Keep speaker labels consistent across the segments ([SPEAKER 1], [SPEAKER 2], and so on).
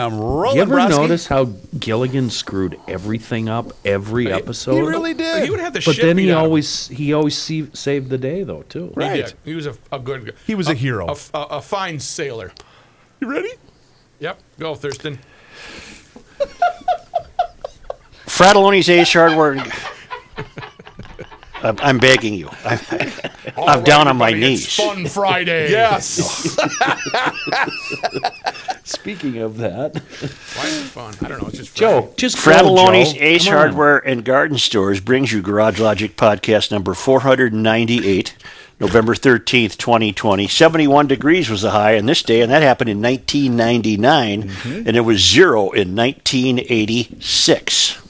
[SPEAKER 1] I'm rolling.
[SPEAKER 2] You ever
[SPEAKER 1] Broski.
[SPEAKER 2] notice how Gilligan screwed everything up every episode?
[SPEAKER 1] He really did.
[SPEAKER 3] He would have the
[SPEAKER 2] But
[SPEAKER 3] shit
[SPEAKER 2] then
[SPEAKER 3] beat
[SPEAKER 2] he
[SPEAKER 3] out of him.
[SPEAKER 2] always he always see, saved the day though too.
[SPEAKER 3] He
[SPEAKER 1] Right.
[SPEAKER 3] did. He was a, a good.
[SPEAKER 1] He was a hero.
[SPEAKER 3] A, a, a fine sailor.
[SPEAKER 1] You ready?
[SPEAKER 3] Yep. Go, Thurston.
[SPEAKER 4] Frattallone's Ace Hardware. and- I'm, I'm begging you. I'm, I'm down on my
[SPEAKER 3] Everybody,
[SPEAKER 4] knees.
[SPEAKER 3] It's Fun Friday.
[SPEAKER 1] Yes.
[SPEAKER 2] Speaking of that,
[SPEAKER 3] Why is it fun? I don't know. It's just
[SPEAKER 2] Joe, just go,
[SPEAKER 4] Frattallone's
[SPEAKER 2] Joe.
[SPEAKER 4] Ace
[SPEAKER 2] Come on.
[SPEAKER 4] Hardware and Garden Stores brings you Garage Logic podcast number 498, November 13th, 2020. 71 degrees was the high on this day, and that happened in 1999,
[SPEAKER 2] Mm-hmm.
[SPEAKER 4] and it was zero in 1986.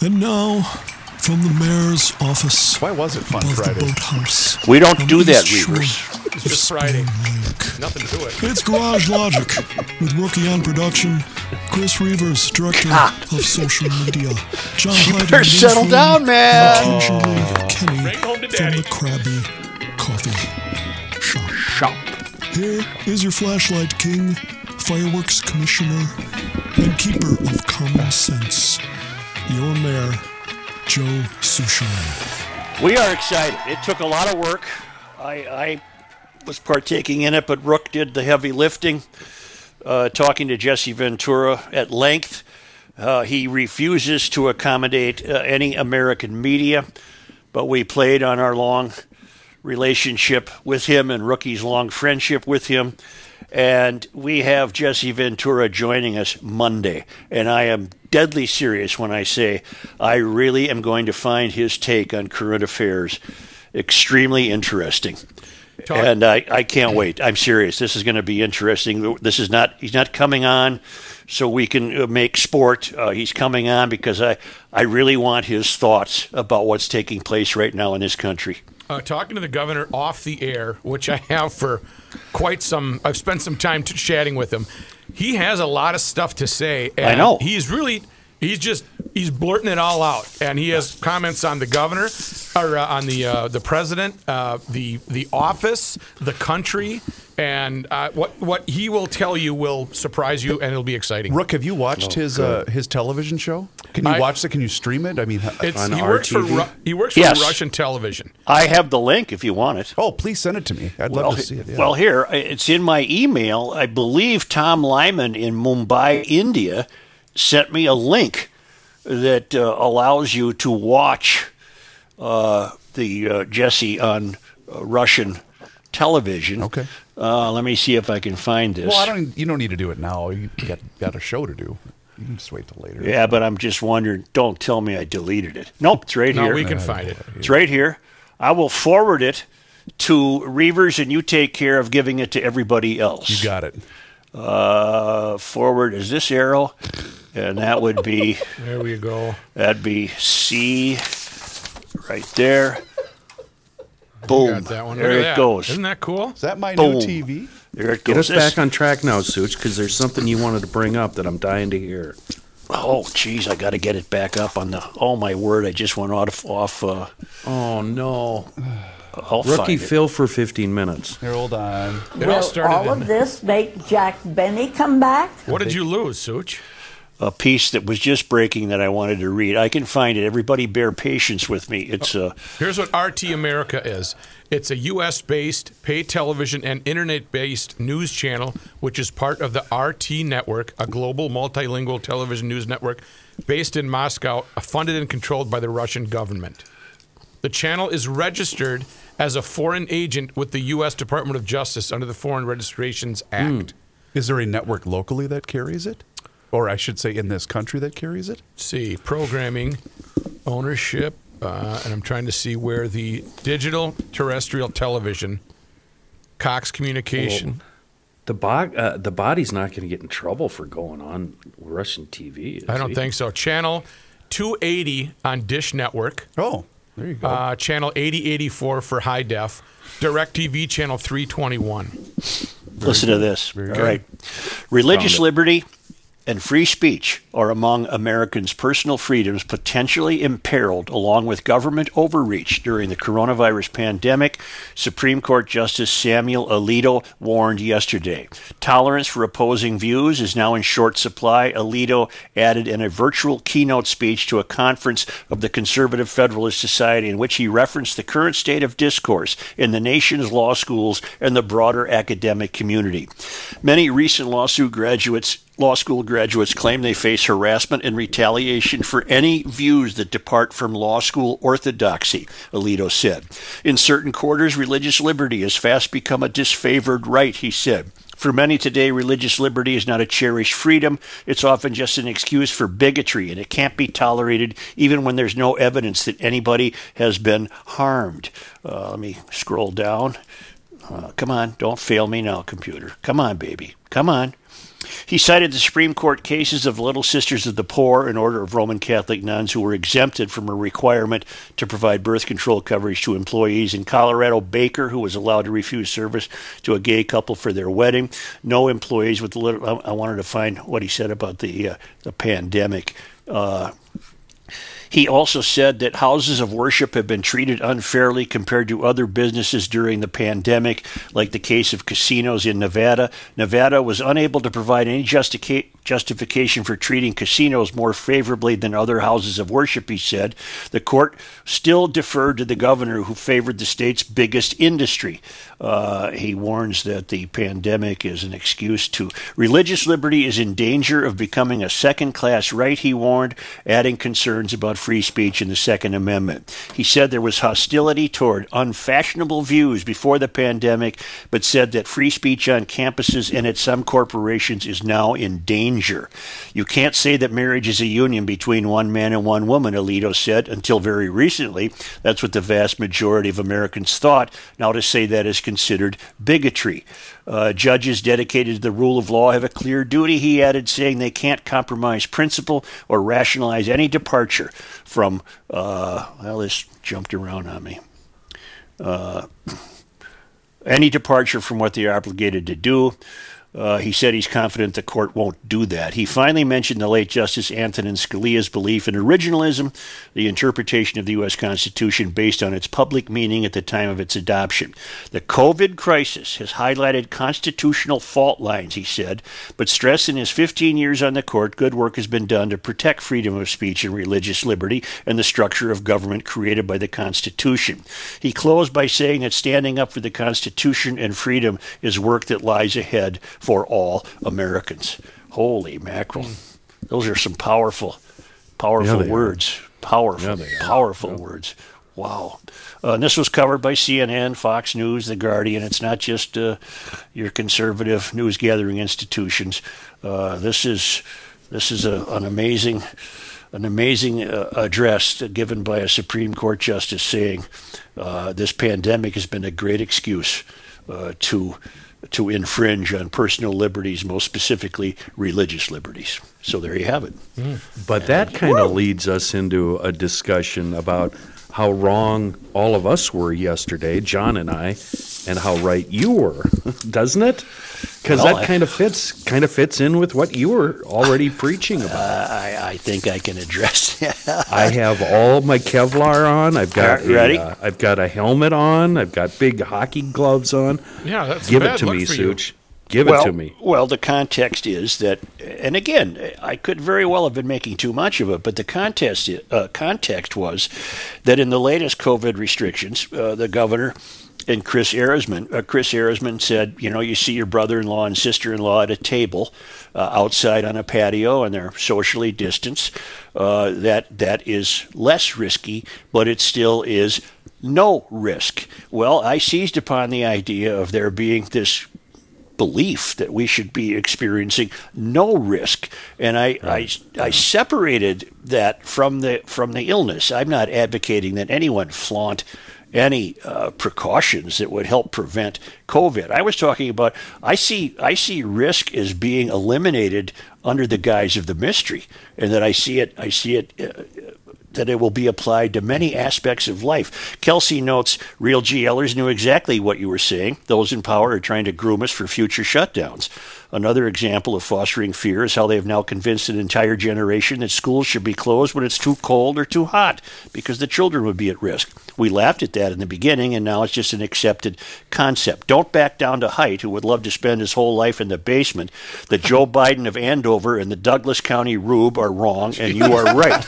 [SPEAKER 5] And now, from the mayor's office
[SPEAKER 1] Why was it Fun
[SPEAKER 5] above
[SPEAKER 1] Friday?
[SPEAKER 5] the boathouse.
[SPEAKER 4] We don't do that,
[SPEAKER 5] east shore
[SPEAKER 4] Reavers.
[SPEAKER 3] It's just Friday.
[SPEAKER 5] Spoon
[SPEAKER 3] Nothing to it.
[SPEAKER 5] It's Garage Logic with Rookie on production, Chris Reavers, director of social media, John Hyde, in
[SPEAKER 4] better settle
[SPEAKER 5] newsroom,
[SPEAKER 4] down, man.
[SPEAKER 5] and Occasionally, Kenny
[SPEAKER 3] Bring it home to
[SPEAKER 5] from the Krabby Coffee Shop.
[SPEAKER 2] Shop.
[SPEAKER 5] Here is your flashlight king, fireworks commissioner, and keeper of common sense, your mayor, Joe Soucheray.
[SPEAKER 4] We are excited. It took a lot of work. I, I was partaking in it, but Rook did the heavy lifting, uh, talking to Jesse Ventura at length. Uh, he refuses to accommodate uh, any American media, but we played on our long relationship with him and Rookie's long friendship with him. And we have Jesse Ventura joining us Monday. And I am deadly serious when I say I really am going to find his take on current affairs extremely interesting.
[SPEAKER 3] Talk-
[SPEAKER 4] And I, I can't wait. I'm serious. This is going to be interesting. This is not, he's not coming on so we can uh, make sport. Uh, he's coming on because I, I really want his thoughts about what's taking place right now in this country.
[SPEAKER 3] Uh, talking to the governor off the air, which I have for quite some. I've spent some time t- chatting with him. He has a lot of stuff to say. And
[SPEAKER 4] I know.
[SPEAKER 3] He's really. He's just he's blurting it all out, and he has comments on the governor, or uh, on the uh, the president, uh, the the office, the country, and uh, what what he will tell you will surprise you, and it'll be exciting.
[SPEAKER 1] Rook, have you watched his uh, his television show? Can you
[SPEAKER 3] I-
[SPEAKER 1] watch it? Can you stream it? I mean,
[SPEAKER 3] It's,
[SPEAKER 2] on
[SPEAKER 3] he works for Ru- he works for
[SPEAKER 4] Yes.
[SPEAKER 3] Russian television.
[SPEAKER 4] I have the link if you want it.
[SPEAKER 1] oh, please send it to me. I'd love to see it. Yeah.
[SPEAKER 4] Well, here it's in my email. I believe Tom Lyman in Mumbai, India, sent me a link that uh, allows you to watch uh, the uh, Jesse on uh, Russian television.
[SPEAKER 1] Okay.
[SPEAKER 4] Uh, let me see if I can find this.
[SPEAKER 1] well, I don't. You don't need to do it now. You got got a show to do. You can just wait till later.
[SPEAKER 4] yeah, but I'm just wondering. Don't tell me I deleted it. Nope, it's right
[SPEAKER 3] No,
[SPEAKER 4] here.
[SPEAKER 3] we can find it.
[SPEAKER 4] It's right here. I will forward it to Reavers, and you take care of giving it to everybody else.
[SPEAKER 1] You got it.
[SPEAKER 4] Uh, forward is this arrow, and that would be
[SPEAKER 3] There we go.
[SPEAKER 4] that'd be C, right there. Boom!
[SPEAKER 3] Got that one.
[SPEAKER 4] There
[SPEAKER 3] Look at
[SPEAKER 4] it
[SPEAKER 3] that.
[SPEAKER 4] goes.
[SPEAKER 3] Isn't that cool?
[SPEAKER 1] Is that my
[SPEAKER 4] Boom.
[SPEAKER 1] new TV?
[SPEAKER 4] There it
[SPEAKER 2] Get
[SPEAKER 4] goes.
[SPEAKER 2] us back on track now, Such, because there's something you wanted to bring up that I'm dying to hear.
[SPEAKER 4] Oh, jeez, I got to get it back up on the. Oh my word! I just went off off. Uh,
[SPEAKER 2] Oh no,
[SPEAKER 4] I'll
[SPEAKER 2] rookie
[SPEAKER 4] find it.
[SPEAKER 2] Phil for 15 minutes.
[SPEAKER 1] Here, hold on.
[SPEAKER 3] It all
[SPEAKER 6] Will
[SPEAKER 3] started
[SPEAKER 6] all
[SPEAKER 3] in-
[SPEAKER 6] of this make Jack Benny come back?
[SPEAKER 3] What did you lose, Such?
[SPEAKER 4] A piece that was just breaking that I wanted to read. I can find it. Everybody, bear patience with me. It's uh,
[SPEAKER 3] Here's what RT America is it's a U.S. based pay television and internet based news channel, which is part of the RT Network, a global multilingual television news network based in Moscow, funded and controlled by the Russian government. The channel is registered as a foreign agent with the U.S. Department of Justice under the Foreign Registrations Act.
[SPEAKER 1] Is there a network locally that carries it, or I should say, in this country that carries it?
[SPEAKER 3] see programming ownership uh, and i'm trying to see where the digital terrestrial television cox communication
[SPEAKER 2] The bo- uh, the body's not going to get in trouble for going on Russian TV.
[SPEAKER 3] i don't
[SPEAKER 2] he?
[SPEAKER 3] think so channel 280 on dish network
[SPEAKER 1] Oh, there you go.
[SPEAKER 3] uh, channel 8084 for high def direct tv channel 321
[SPEAKER 4] listen to this. All right, religious liberty and free speech are among Americans' personal freedoms potentially imperiled along with government overreach during the coronavirus pandemic, Supreme Court Justice Samuel Alito warned yesterday. Tolerance for opposing views is now in short supply, Alito added in a virtual keynote speech to a conference of the Conservative Federalist Society in which he referenced the current state of discourse in the nation's law schools and the broader academic community. Many recent lawsuit graduates law school graduates claim they face harassment and retaliation for any views that depart from law school orthodoxy, Alito said. In certain quarters, religious liberty has fast become a disfavored right, he said. For many today, religious liberty is not a cherished freedom. It's often just an excuse for bigotry, and it can't be tolerated even when there's no evidence that anybody has been harmed. Uh, let me scroll down. Uh, come on, don't fail me now, computer. Come on, baby. Come on. He cited the Supreme Court cases of Little Sisters of the Poor, an order of Roman Catholic nuns who were exempted from a requirement to provide birth control coverage to employees. In Colorado, Baker, who was allowed to refuse service to a gay couple for their wedding. No employees with little. I wanted to find what he said about the uh, the pandemic. Uh, he also said that houses of worship have been treated unfairly compared to other businesses during the pandemic, like the case of casinos in Nevada. Nevada was unable to provide any justica- justification for treating casinos more favorably than other houses of worship, he said. The court still deferred to the governor, who favored the state's biggest industry. Uh, he warns that the pandemic is an excuse to religious liberty is in danger of becoming a second class right, he warned, adding concerns about free speech in the Second Amendment. He said there was hostility toward unfashionable views before the pandemic, but said that free speech on campuses and at some corporations is now in danger. You can't say that marriage is a union between one man and one woman, Alito said, until very recently. That's what the vast majority of Americans thought. Now to say that is considered bigotry. Uh, judges dedicated to the rule of law have a clear duty, he added, saying they can't compromise principle or rationalize any departure from, uh, well, this jumped around on me. Uh, any departure from what they are obligated to do. Uh, he said he's confident the court won't do that. He finally mentioned the late Justice Antonin Scalia's belief in originalism, the interpretation of the U.S. Constitution based on its public meaning at the time of its adoption. The COVID crisis has highlighted constitutional fault lines, he said, but stressed in his 15 years on the court, good work has been done to protect freedom of speech and religious liberty and the structure of government created by the Constitution. He closed by saying that standing up for the Constitution and freedom is work that lies ahead for all Americans. Holy mackerel. Those are some powerful, powerful
[SPEAKER 2] Yeah, they are.
[SPEAKER 4] words. Powerful,
[SPEAKER 2] Yeah,
[SPEAKER 4] powerful words. Wow. Uh, and this was covered by CNN, Fox News, The Guardian. It's not just uh, your conservative news gathering institutions. Uh, this is this is a, an amazing an amazing uh, address given by a Supreme Court justice saying uh, this pandemic has been a great excuse uh, to to infringe on personal liberties, most specifically religious liberties. So there you have it. Mm.
[SPEAKER 2] But that kind of leads us into a discussion about how wrong all of us were yesterday, John and I, and how right you were, doesn't it? Because
[SPEAKER 4] Well,
[SPEAKER 2] that kind of fits kind of fits in with what you were already preaching about.
[SPEAKER 4] I, I think I can address that.
[SPEAKER 2] I have all my Kevlar on. I've got
[SPEAKER 4] Are you ready?
[SPEAKER 2] A, uh, I've got a helmet on. I've got big hockey gloves on.
[SPEAKER 3] Yeah, that's a
[SPEAKER 2] Give it
[SPEAKER 3] bad
[SPEAKER 2] to
[SPEAKER 3] look
[SPEAKER 2] me,
[SPEAKER 3] for you.
[SPEAKER 2] Such. Give
[SPEAKER 4] well,
[SPEAKER 2] it to me.
[SPEAKER 4] Well, the context is that, and again, I could very well have been making too much of it, but the context uh, context was that in the latest COVID restrictions, uh, the governor and Kris Ehresmann, uh, Kris Ehresmann said, you know, you see your brother-in-law and sister-in-law at a table uh, outside on a patio, and they're socially distanced. Uh, that that is less risky, but it still is no risk. Well, I seized upon the idea of there being this belief that we should be experiencing no risk. And I, I I separated that from the from the illness. I'm not advocating that anyone flaunt any uh, precautions that would help prevent COVID. I was talking about I see I see risk as being eliminated under the guise of the mystery, and that I see it I see it uh, that it will be applied to many aspects of life. Kelsey notes real GLers knew exactly what you were saying. Those in power are trying to groom us for future shutdowns. Another example of fostering fear is how they have now convinced an entire generation that schools should be closed when it's too cold or too hot because the children would be at risk. We laughed at that in the beginning, and now it's just an accepted concept. Don't back down to Hyde, who would love to spend his whole life in the basement. The Joe Biden of Andover and the Douglas County Rube are wrong, and you are right.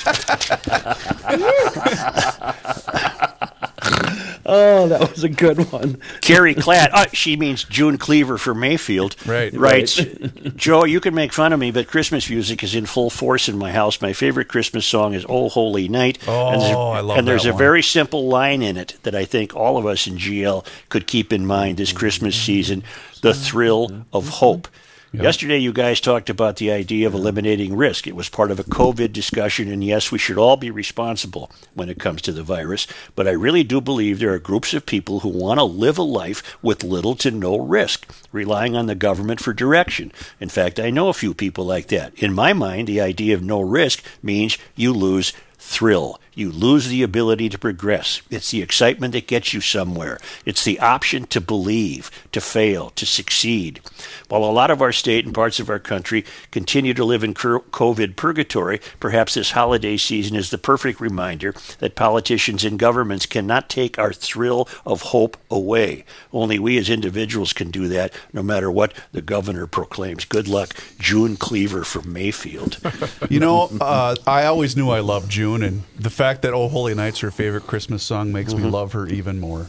[SPEAKER 2] Oh, that was a good one.
[SPEAKER 4] Carrie Clatt, uh, she means June Cleaver for Mayfield.
[SPEAKER 1] Right.
[SPEAKER 4] Writes, Joe, you can make fun of me, but Christmas music is in full force in my house. My favorite Christmas song is Oh Holy Night.
[SPEAKER 1] Oh,
[SPEAKER 4] and there's,
[SPEAKER 1] I love
[SPEAKER 4] And there's
[SPEAKER 1] that
[SPEAKER 4] a
[SPEAKER 1] one.
[SPEAKER 4] very simple line in it that I think all of us in GL could keep in mind this Christmas season the thrill of hope. Yesterday, you guys talked about the idea of eliminating risk. It was part of a COVID discussion, and yes, we should all be responsible when it comes to the virus. But I really do believe there are groups of people who want to live a life with little to no risk, relying on the government for direction. In fact, I know a few people like that. In my mind, the idea of no risk means you lose thrill. You lose the ability to progress. It's the excitement that gets you somewhere. It's the option to believe, to fail, to succeed. While a lot of our state and parts of our country continue to live in COVID purgatory, perhaps this holiday season is the perfect reminder that politicians and governments cannot take our thrill of hope away. Only we as individuals can do that, no matter what the governor proclaims. Good luck, June Cleaver from Mayfield.
[SPEAKER 1] You know, uh, I always knew I loved June, and the fact that "Oh Holy Night's" her favorite Christmas song makes me mm-hmm. love her even more.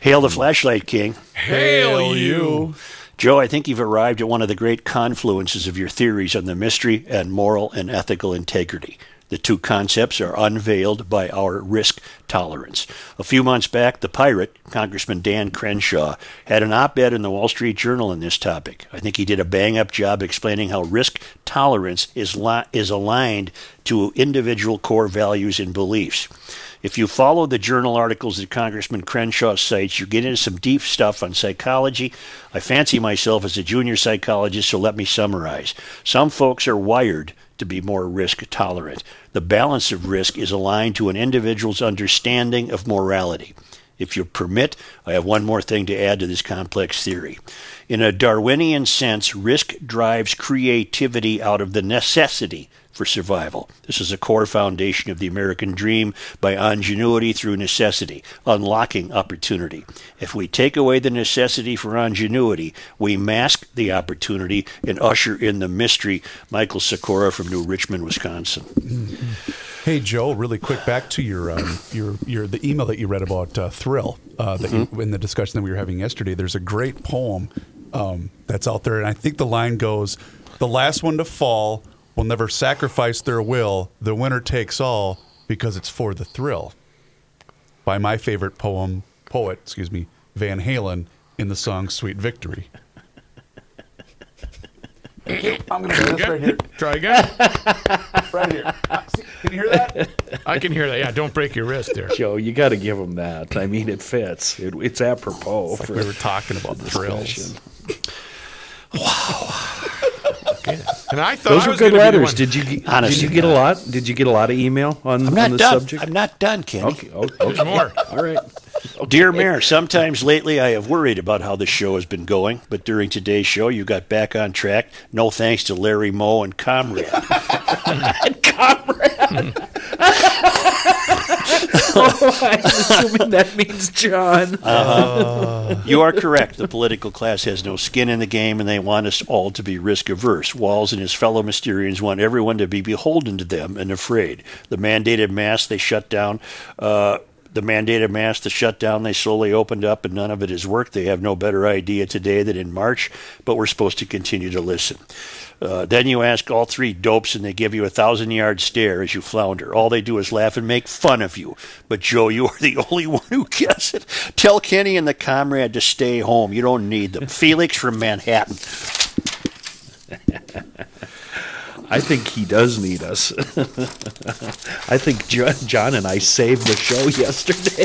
[SPEAKER 4] Hail the Flashlight King.
[SPEAKER 3] Hail you.
[SPEAKER 4] Joe, I think you've arrived at one of the great confluences of your theories on the mystery and moral and ethical integrity. The two concepts are unveiled by our risk tolerance. A few months back, the pirate, Congressman Dan Crenshaw, had an op ed in the Wall Street Journal on this topic. I think he did a bang up job explaining how risk tolerance is, li- is aligned to individual core values and beliefs. If you follow the journal articles that Congressman Crenshaw cites, you get into some deep stuff on psychology. I fancy myself as a junior psychologist, so let me summarize. Some folks are wired to be more risk tolerant. The balance of risk is aligned to an individual's understanding of morality. If you permit, I have one more thing to add to this complex theory. In a Darwinian sense, risk drives creativity out of the necessity for survival. This is a core foundation of the American dream by ingenuity through necessity, unlocking opportunity. If we take away the necessity for ingenuity, we mask the opportunity and usher in the mystery. Michael Sikora from New Richmond, Wisconsin.
[SPEAKER 1] Hey Joe, really quick back to your um, your your the email that you read about uh, thrill uh, that you, in the discussion that we were having yesterday. There's a great poem um, that's out there, and I think the line goes, "The last one to fall will never sacrifice their will. The winner takes all because it's for the thrill." By my favorite poem poet, excuse me, Van Halen in the song "Sweet Victory." I'm gonna do this right here.
[SPEAKER 3] Try again.
[SPEAKER 1] Right here. Can you hear that?
[SPEAKER 3] I can hear that. Yeah, don't break your wrist there.
[SPEAKER 2] Joe, you got to give him that. I mean, it fits. It, it's apropos
[SPEAKER 1] Like
[SPEAKER 2] for
[SPEAKER 1] we were talking about the thrills.
[SPEAKER 2] discussion.
[SPEAKER 3] And I thought
[SPEAKER 2] Those
[SPEAKER 3] I
[SPEAKER 2] were good
[SPEAKER 3] gonna be the
[SPEAKER 2] letters. Did you did you get a lot? Did you get a lot of email on,
[SPEAKER 4] I'm
[SPEAKER 2] on
[SPEAKER 4] not
[SPEAKER 2] this
[SPEAKER 4] done.
[SPEAKER 2] subject?
[SPEAKER 4] I'm not done, Kenny.
[SPEAKER 2] Okay. oh,
[SPEAKER 3] There's more.
[SPEAKER 2] All right.
[SPEAKER 4] Dear Mayor, sometimes lately I have worried about how the show has been going, but during today's show you got back on track. No thanks to Larry Moe and Comrade. and Comrade!
[SPEAKER 2] oh, I'm assuming that means John.
[SPEAKER 4] You are correct. The political class has no skin in the game, and they want us all to be risk averse. Walz and his fellow Mysterians want everyone to be beholden to them and afraid. The mandated mass they shut down. Uh, the mandated mass, the shutdown they slowly opened up, and none of it has worked. They have no better idea today than in March, but we're supposed to continue to listen. Uh, then you ask all three dopes, and they give you a thousand yard stare as you flounder. All they do is laugh and make fun of you. But Joe, you are the only one who gets it. Tell Kenny and the comrade to stay home. You don't need them. Felix from Manhattan.
[SPEAKER 2] I think he does need us. I think Jo- John and I saved the show yesterday.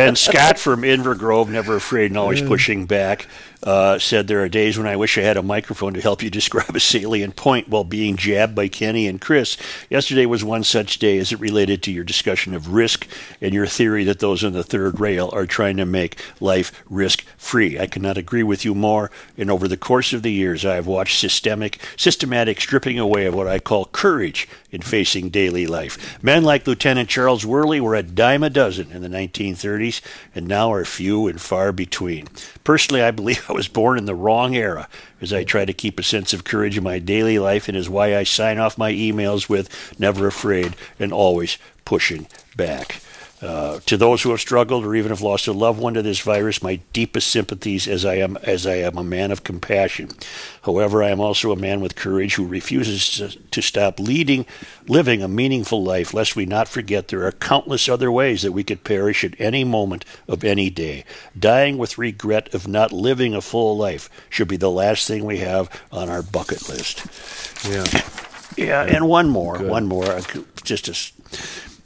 [SPEAKER 4] and Scott from Inver Grove, never afraid and always pushing back, uh, said there are days when I wish I had a microphone to help you describe a salient point while being jabbed by Kenny and Chris. Yesterday was one such day as it related to your discussion of risk and your theory that those on the third rail are trying to make life risk free. I cannot agree with you more. And over the course of the years, I have watched systemic, systematic stripping away of what I call courage in facing daily life. Men like Lieutenant Charles Worley were a dime a dozen in the 1930s and now are few and far between. Personally, I believe I was born in the wrong era as I try to keep a sense of courage in my daily life and is why I sign off my emails with never afraid and always pushing back. Uh, to those who have struggled or even have lost a loved one to this virus, my deepest sympathies as I am as I am a man of compassion. However, I am also a man with courage who refuses to, to stop leading, living a meaningful life, lest we not forget there are countless other ways that we could perish at any moment of any day. Dying with regret of not living a full life should be the last thing we have on our bucket list.
[SPEAKER 2] Yeah.
[SPEAKER 4] Yeah, and one more, one more, uh, just a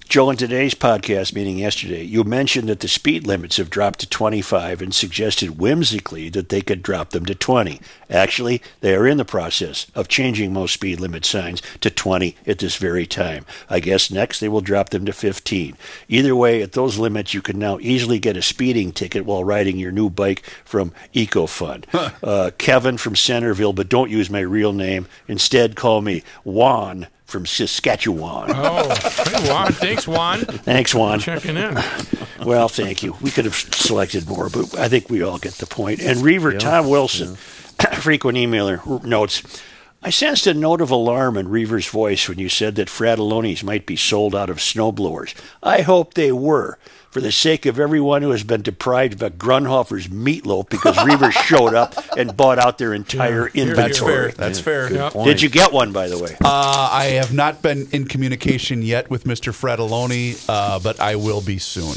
[SPEAKER 4] Joe, in today's podcast meeting yesterday, you mentioned that the speed limits have dropped to 25 and suggested whimsically that they could drop them to 20. Actually, they are in the process of changing most speed limit signs to 20 at this very time. I guess next they will drop them to 15. Either way, at those limits, you can now easily get a speeding ticket while riding your new bike from EcoFund. uh, Kevin from Centerville, but don't use my real name. Instead, call me Juan from Saskatchewan.
[SPEAKER 3] Oh, hey, Juan. Thanks, Juan.
[SPEAKER 4] Thanks, Juan.
[SPEAKER 3] Checking in.
[SPEAKER 4] Well, thank you. We could have selected more, but I think we all get the point. And Reaver Tom Wilson, frequent emailer, notes I sensed a note of alarm in Reaver's voice when you said that Frattallone's might be sold out of snowblowers. I hope they were. For the sake of everyone who has been deprived of a Grundhofer's meatloaf because Reaver showed up and bought out their entire
[SPEAKER 3] Yeah, here,
[SPEAKER 1] That's
[SPEAKER 4] inventory.
[SPEAKER 1] fair. That's fair.
[SPEAKER 3] Yep.
[SPEAKER 4] Did you get one, by the way?
[SPEAKER 1] Uh, I have not been in communication yet with Mr. Frattallone, uh, but I will be soon.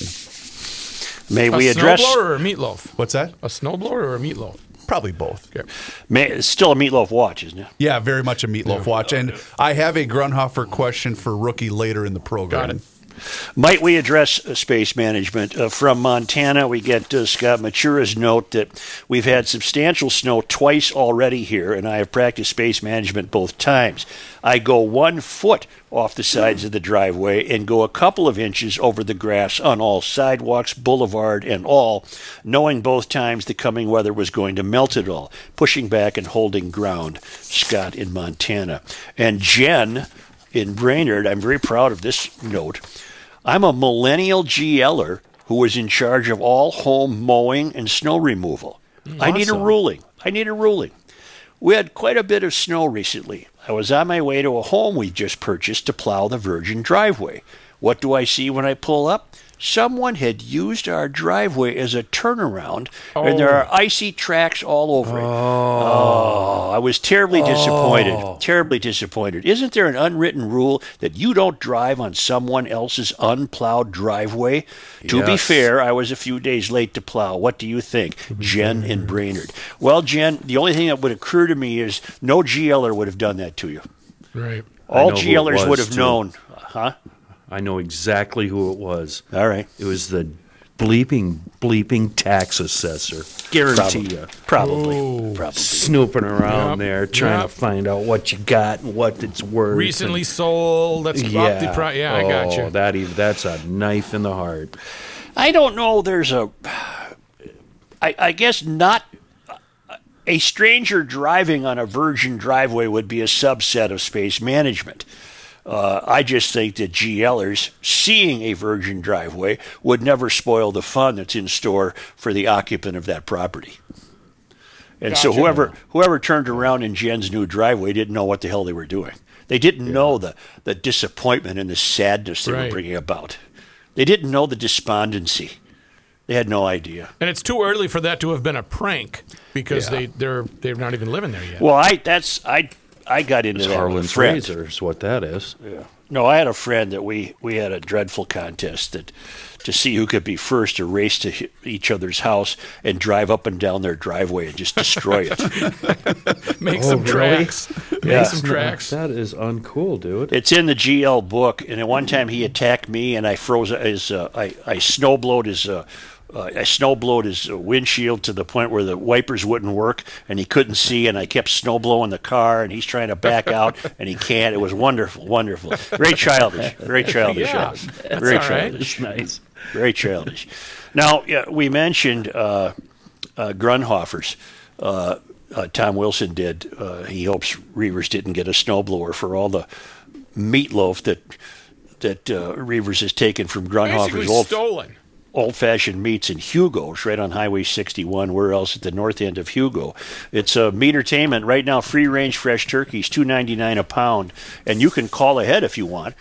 [SPEAKER 4] May
[SPEAKER 3] A
[SPEAKER 4] we address?
[SPEAKER 3] A snowblower or a meatloaf?
[SPEAKER 1] What's that?
[SPEAKER 3] A snowblower or a meatloaf?
[SPEAKER 1] Probably both.
[SPEAKER 3] Okay.
[SPEAKER 4] May, it's still a meatloaf watch, isn't it?
[SPEAKER 1] Yeah, very much a meatloaf watch. And I have a Grunhofer question for rookie later in the program.
[SPEAKER 3] Got it.
[SPEAKER 4] Might we address uh, space management? Uh, from Montana, we get uh, Scott Matura's note that we've had substantial snow twice already here, and I have practiced space management both times. I go one foot off the sides of the driveway and go a couple of inches over the grass on all sidewalks, boulevard, and all, knowing both times the coming weather was going to melt it all, pushing back and holding ground. Scott in Montana. And Jen in Brainerd, I'm very proud of this note. I'm a millennial GLer who was in charge of all home mowing and snow removal. I need a ruling. I need a ruling. We had quite a bit of snow recently. I was on my way to a home we just purchased to plow the virgin driveway. What do I see when I pull up? Someone had used our driveway as a turnaround, and there are icy tracks all over it. Oh, oh I was terribly disappointed. Terribly disappointed. Isn't there an unwritten rule that you don't drive on someone else's unplowed driveway? To be fair, I was a few days late to plow. What do you think, Jen in Brainerd? Well, Jen, the only thing that would occur to me is no GLer would have done that to you.
[SPEAKER 3] Right.
[SPEAKER 4] All GLers would have
[SPEAKER 2] too.
[SPEAKER 4] known. Huh?
[SPEAKER 2] I know exactly who it was.
[SPEAKER 4] All right.
[SPEAKER 2] It was the bleeping, bleeping tax assessor. Guarantee
[SPEAKER 4] Probably.
[SPEAKER 2] you.
[SPEAKER 4] Probably. Oh. Probably.
[SPEAKER 2] Snooping around
[SPEAKER 3] Yep,
[SPEAKER 2] there, trying
[SPEAKER 3] yep.
[SPEAKER 2] to find out what you got and what it's worth.
[SPEAKER 3] Recently
[SPEAKER 2] and-
[SPEAKER 3] sold. That's
[SPEAKER 2] yeah,
[SPEAKER 3] the pri- Yeah, I got
[SPEAKER 2] Oh,
[SPEAKER 3] you.
[SPEAKER 2] That even, that's a knife in the heart.
[SPEAKER 4] I don't know. There's a. I, I guess not. A stranger driving on a virgin driveway would be a subset of space management. Uh, I just think that GLers seeing a virgin driveway would never spoil the fun that's in store for the occupant of that property. And so whoever whoever turned around in Jen's new driveway didn't know what the hell they were doing. They didn't know the, the disappointment and the sadness they were bringing about. They didn't know the despondency. They had no idea.
[SPEAKER 3] and it's too early for that to have been a prank because they they're they're not even living there yet.
[SPEAKER 4] Well, I that's I I got into that
[SPEAKER 2] Harlan
[SPEAKER 4] friends.
[SPEAKER 2] Fraser is what that is.
[SPEAKER 4] Yeah. No, I had a friend that we we had a dreadful contest that to see who could be first to race to each other's house and drive up and down their driveway and just destroy it.
[SPEAKER 3] Make some
[SPEAKER 2] really?
[SPEAKER 3] tracks. Make
[SPEAKER 4] Yeah.
[SPEAKER 3] some tracks.
[SPEAKER 2] That is uncool, dude.
[SPEAKER 4] It's in the GL book, and at one time he attacked me, and I froze his. Uh, I I snowblowed his. Uh, uh, I snowblowed his uh, windshield to the point where the wipers wouldn't work, and he couldn't see. And I kept snowblowing the car, and he's trying to back out, and he can't. It was wonderful, wonderful, very childish, very childish.
[SPEAKER 3] Yeah,
[SPEAKER 4] very
[SPEAKER 3] all right.
[SPEAKER 4] childish.
[SPEAKER 2] nice.
[SPEAKER 4] Very childish. Now, yeah, we mentioned uh, uh, Grundhofers. Uh, uh, Tom Wilson did. Uh, he hopes Reavers didn't get a snowblower for all the meatloaf that that uh, Reavers has taken from
[SPEAKER 3] Basically
[SPEAKER 4] Grundhofers old
[SPEAKER 3] stolen.
[SPEAKER 4] Old fashioned meats in Hugo's, right on Highway 61. Where else at the north end of Hugo? It's a meat entertainment right now. Free range fresh turkeys, two ninety nine a pound, and you can call ahead if you want.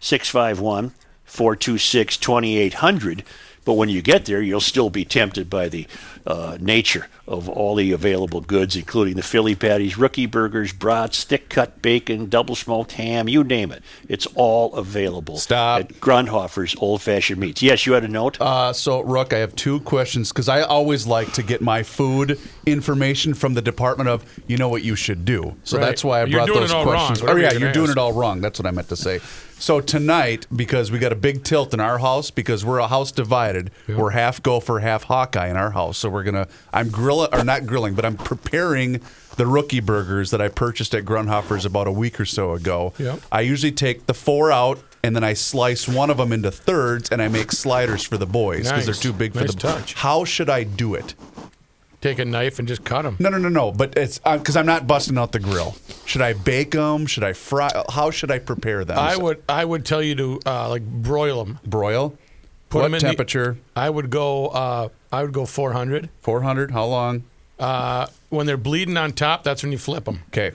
[SPEAKER 4] 651 426 2800. But when you get there, you'll still be tempted by the uh, nature of all the available goods, including the Philly patties, rookie burgers, brats, thick cut bacon, double smoked ham, you name it. It's all available
[SPEAKER 1] Stop.
[SPEAKER 4] at Grundhofer's Old Fashioned Meats. Yes, you had a note?
[SPEAKER 1] Uh, so, Rook, I have two questions because I always like to get my food information from the Department of you know what you should do. So
[SPEAKER 3] Right.
[SPEAKER 1] that's why I brought those
[SPEAKER 3] it wrong,
[SPEAKER 1] questions. oh yeah,
[SPEAKER 3] you're
[SPEAKER 1] you're doing
[SPEAKER 3] ask.
[SPEAKER 1] it all wrong. That's what I meant to say. So tonight, because we got a big tilt in our house, because we're a house divided, we're half Gopher, half Hawkeye in our house. So we're gonna, I'm grilling or not grilling, but I'm preparing the rookie burgers that I purchased at Grundhofer's about a week or so ago.
[SPEAKER 3] Yep.
[SPEAKER 1] I usually take the four out. And then I slice one of them into thirds, and I make sliders for the boys because
[SPEAKER 3] Nice.
[SPEAKER 1] they're too big for
[SPEAKER 3] Nice
[SPEAKER 1] the.
[SPEAKER 3] touch.
[SPEAKER 1] How should I do it?
[SPEAKER 3] Take a knife and just cut them.
[SPEAKER 1] No, no, no, no. But it's because I'm not busting out the grill. Should I bake them? Should I fry? How should I prepare them?
[SPEAKER 3] I would I would tell you to uh, like broil them.
[SPEAKER 1] broil.
[SPEAKER 3] Put
[SPEAKER 1] what
[SPEAKER 3] 'em in the-
[SPEAKER 1] temperature?
[SPEAKER 3] I would go uh, I would go 400.
[SPEAKER 1] 400. How long?
[SPEAKER 3] Uh, when they're bleeding on top, that's when you flip them.
[SPEAKER 1] Okay.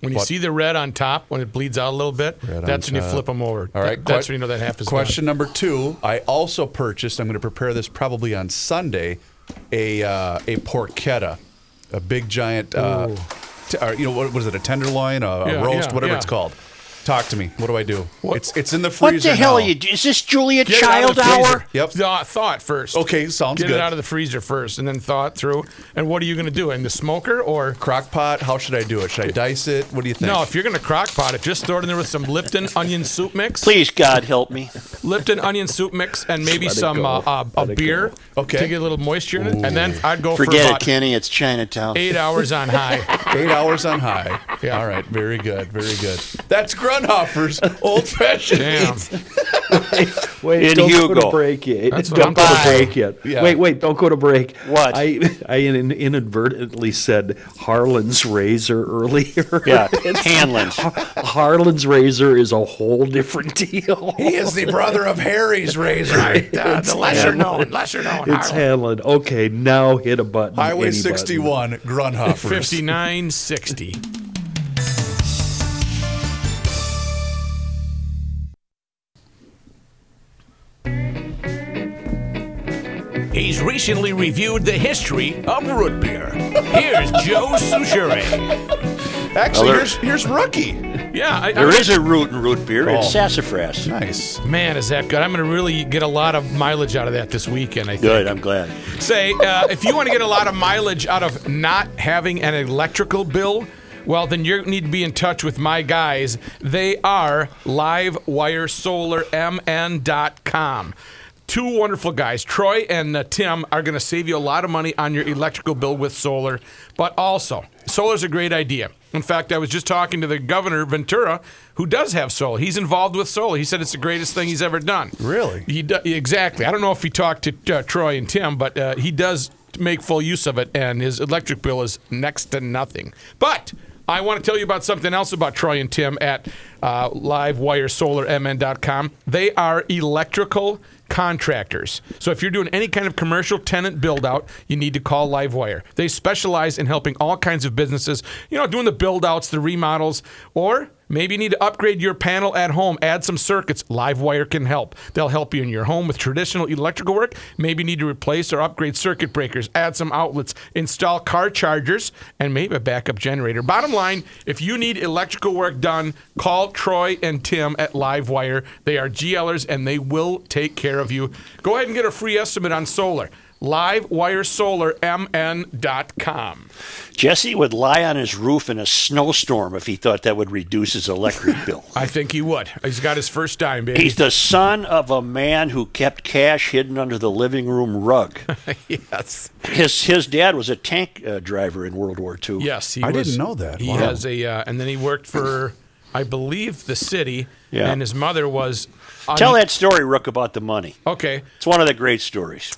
[SPEAKER 3] When you
[SPEAKER 1] What-
[SPEAKER 3] see the red on top, when it bleeds out a little bit,
[SPEAKER 1] Red
[SPEAKER 3] that's when you flip them over.
[SPEAKER 1] All right.
[SPEAKER 3] That- that's when you know that half is
[SPEAKER 1] Question number two. I also purchased. I'm going to prepare this probably on Sunday. A uh, a porchetta, a big giant. Uh, t- or, you know what was it? A tenderloin, a, a roast,
[SPEAKER 3] yeah,
[SPEAKER 1] whatever
[SPEAKER 3] yeah.
[SPEAKER 1] it's called. Talk to me. What do I do? It's it's in the freezer.
[SPEAKER 4] What the hell
[SPEAKER 1] now.
[SPEAKER 4] are you? do- Is this Julia
[SPEAKER 3] Get it out of
[SPEAKER 4] Child
[SPEAKER 3] the.
[SPEAKER 4] Hour?
[SPEAKER 1] Yep.
[SPEAKER 3] Thaw, thaw it first.
[SPEAKER 1] Okay, sounds
[SPEAKER 3] Get
[SPEAKER 1] good.
[SPEAKER 3] it out of the freezer first, and then thaw it through. And what are you going to do in the smoker or?
[SPEAKER 1] Crock pot. How should I do it? Should I dice it? What do you think?
[SPEAKER 3] No, if you're going to crock pot it, just throw it in there with some Lipton onion soup mix.
[SPEAKER 4] Please, God help me.
[SPEAKER 3] Lipton onion soup mix and maybe
[SPEAKER 2] Let
[SPEAKER 3] some uh, uh, a beer
[SPEAKER 2] go.
[SPEAKER 1] Okay.
[SPEAKER 3] to get a little moisture in it, and then I'd go for
[SPEAKER 4] Forget it, Kenny. It's Chinatown.
[SPEAKER 3] eight hours on high.
[SPEAKER 1] Eight hours on high.
[SPEAKER 3] Yeah.
[SPEAKER 1] All right. Very good. Very good. That's Grundhofer's old fashioned.
[SPEAKER 3] Damn.
[SPEAKER 2] Wait,
[SPEAKER 4] In
[SPEAKER 2] don't go
[SPEAKER 4] Hugo.
[SPEAKER 2] to break yet.
[SPEAKER 3] That's
[SPEAKER 2] don't go to break yet.
[SPEAKER 1] Yeah.
[SPEAKER 2] Wait, wait, don't go to break.
[SPEAKER 4] What?
[SPEAKER 2] I I inadvertently said Harlan's razor earlier.
[SPEAKER 4] Yeah, Hanlon's.
[SPEAKER 2] Harlan's razor is a whole different deal.
[SPEAKER 1] He is the brother of Harry's razor.
[SPEAKER 3] Uh, the lesser known, lesser known.
[SPEAKER 2] It's Hanlon. Okay, now hit a button.
[SPEAKER 1] Highway
[SPEAKER 2] any button.
[SPEAKER 1] 61, Grundhofer's.
[SPEAKER 3] 5960. He's recently reviewed the history of root beer. Here's Joe Soucheray.
[SPEAKER 1] Actually,
[SPEAKER 4] Well,
[SPEAKER 1] here's, here's Rookie.
[SPEAKER 3] Yeah, I,
[SPEAKER 4] There
[SPEAKER 3] I,
[SPEAKER 4] is a root in root beer. It's
[SPEAKER 1] Oh.
[SPEAKER 4] sassafras.
[SPEAKER 1] Nice.
[SPEAKER 3] Man, is that good? I'm going to really get a lot of mileage out of that this weekend. I think.
[SPEAKER 4] Good. I'm glad.
[SPEAKER 3] Say, uh, if you want to get a lot of mileage out of not having an electrical bill, well, then you need to be in touch with my guys. They are livewiresolarmn.com. Two wonderful guys. Troy and uh, Tim are going to save you a lot of money on your electrical bill with solar, but also, solar's a great idea. In fact, I was just talking to the governor, Ventura, who does have solar. He's involved with solar. He said it's the greatest thing he's ever done.
[SPEAKER 1] Really?
[SPEAKER 3] He do, exactly. I don't know if he talked to uh, Troy and Tim, but uh, he does make full use of it, and his electric bill is next to nothing. But I want to tell you about something else about Troy and Tim at uh, LiveWireSolarMN.com. They are electrical contractors. So if you're doing any kind of commercial tenant build out, you need to call Livewire. They specialize in helping all kinds of businesses, you know, doing the build outs, the remodels, or Maybe you need to upgrade your panel at home, add some circuits. Livewire can help. They'll help you in your home with traditional electrical work. Maybe you need to replace or upgrade circuit breakers, add some outlets, install car chargers, and maybe a backup generator. Bottom line, if you need electrical work done, call Troy and Tim at Livewire. They are GLers and they will take care of you. Go ahead and get a free estimate on solar. LiveWireSolarMN.com.
[SPEAKER 4] Jesse would lie on his roof in a snowstorm if he thought that would reduce his electric bill.
[SPEAKER 3] I think he would. He's got his first dime, baby.
[SPEAKER 4] He's the son of a man who kept cash hidden under the living room rug.
[SPEAKER 3] yes.
[SPEAKER 4] His his dad was a tank uh, driver in World War II.
[SPEAKER 3] Yes, he
[SPEAKER 1] I
[SPEAKER 3] was-
[SPEAKER 1] didn't know that.
[SPEAKER 3] He
[SPEAKER 1] Wow.
[SPEAKER 3] has a, uh, and then he worked for, I believe, the city.
[SPEAKER 4] Yeah.
[SPEAKER 3] And his mother was. On-
[SPEAKER 4] Tell that story, Rook, about the money.
[SPEAKER 3] Okay.
[SPEAKER 4] It's one of the great stories.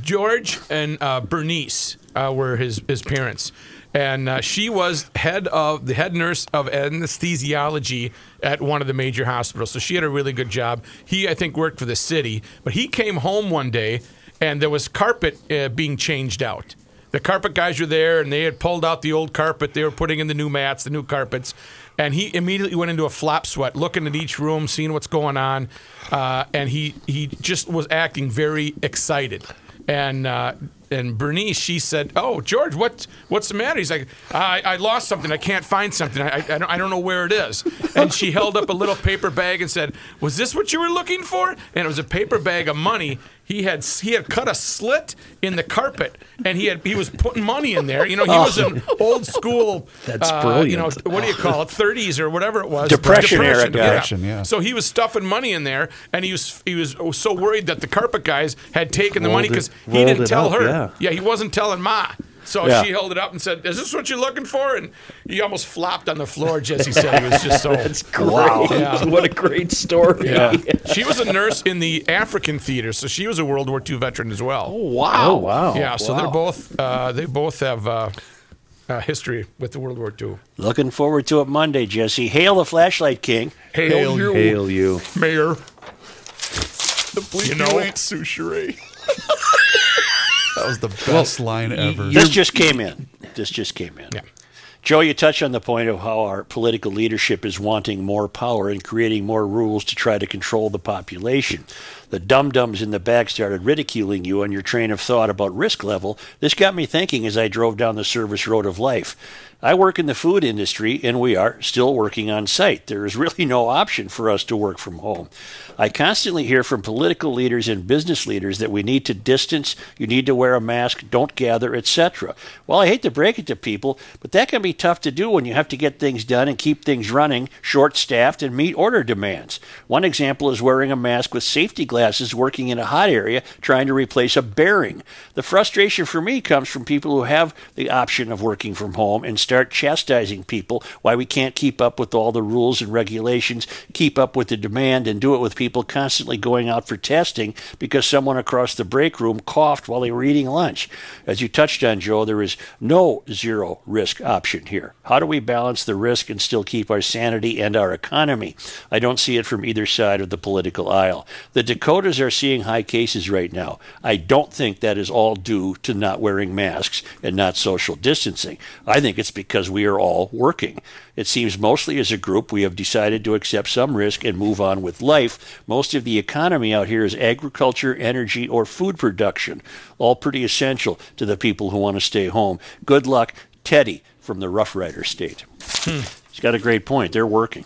[SPEAKER 3] George and uh, Bernice uh, were his his parents, and uh, she was head of the head nurse of anesthesiology at one of the major hospitals. So she had a really good job. He, I think, worked for the city, but he came home one day, and there was carpet uh, being changed out. The carpet guys were there, and they had pulled out the old carpet. They were putting in the new mats, the new carpets, and he immediately went into a flop sweat, looking at each room, seeing what's going on, uh, and he he just was acting very excited. And uh, and Bernice, she said, "Oh, George, what what's the matter?" He's like, "I, I lost something. I can't find something. I, I, don't, I don't know where it is." And she held up a little paper bag and said, "Was this what you were looking for?" And it was a paper bag of money. He had he had cut a slit in the carpet, and he had he was putting money in there. You know, he was an old school.
[SPEAKER 2] That's
[SPEAKER 3] uh, You know, what do you call it? 30s or whatever it was.
[SPEAKER 4] Depression era guy.
[SPEAKER 1] Depression, yeah.
[SPEAKER 3] So he was stuffing money in there, and he was he was so worried that the carpet guys had taken the money because he didn't tell
[SPEAKER 2] up,
[SPEAKER 3] her.
[SPEAKER 2] yeah.
[SPEAKER 3] he wasn't telling Ma. So
[SPEAKER 4] Yeah.
[SPEAKER 3] she held it up and said, "Is this what you're looking for?" And he almost flopped on the floor. Jesse said he was just so.
[SPEAKER 4] Wow.
[SPEAKER 3] Yeah.
[SPEAKER 2] what a great story.
[SPEAKER 3] Yeah. she was a nurse in the African theater, so she was a World War II veteran as well.
[SPEAKER 4] Wow.
[SPEAKER 2] Oh, wow.
[SPEAKER 3] yeah, so they're both uh, they both have uh, uh, history with the World War II.
[SPEAKER 4] Looking forward to it Monday, Jesse. Hail the Flashlight King.
[SPEAKER 3] Hail, you,
[SPEAKER 2] Hail you.
[SPEAKER 3] Mayor.
[SPEAKER 1] You
[SPEAKER 3] know-
[SPEAKER 1] ain't Soucheray. that was the best line ever.
[SPEAKER 4] This just came in. This just came in.
[SPEAKER 3] Yeah.
[SPEAKER 4] Joe, you touched on the point of how our political leadership is wanting more power and creating more rules to try to control the population. The dum dums in the back started ridiculing you and your train of thought about risk level. This got me thinking as I drove down the service road of life. I work in the food industry, and we are still working on site. There is really no option for us to work from home. I constantly hear from political leaders and business leaders that we need to distance, you need to wear a mask, don't gather, etc. Well, I hate to break it to people, but that can be tough to do when you have to get things done and keep things running, short staffed, and meet order demands. One example is wearing a mask with safety glasses working in a hot area trying to replace a bearing. The frustration for me comes from people who have the option of working from home and start chastising people why we can't keep up with all the rules and regulations, keep up with the demand, and do it with people constantly going out for testing because someone across the break room coughed while they were eating lunch. As you touched on, Joe, there is no zero risk option here. How do we balance the risk and still keep our sanity and our economy? I don't see it from either side of the political aisle. The Dakotas are seeing high cases right now. I don't think that is all due to not wearing masks and not social distancing. I think it's because we are all working. It seems mostly as a group we have decided to accept some risk and move on with life. Most of the economy out here is agriculture, energy, or food production, all pretty essential to the people who want to stay home. Good luck, Teddy from the Rough Rider State. Hmm. He's got a great point. They're working.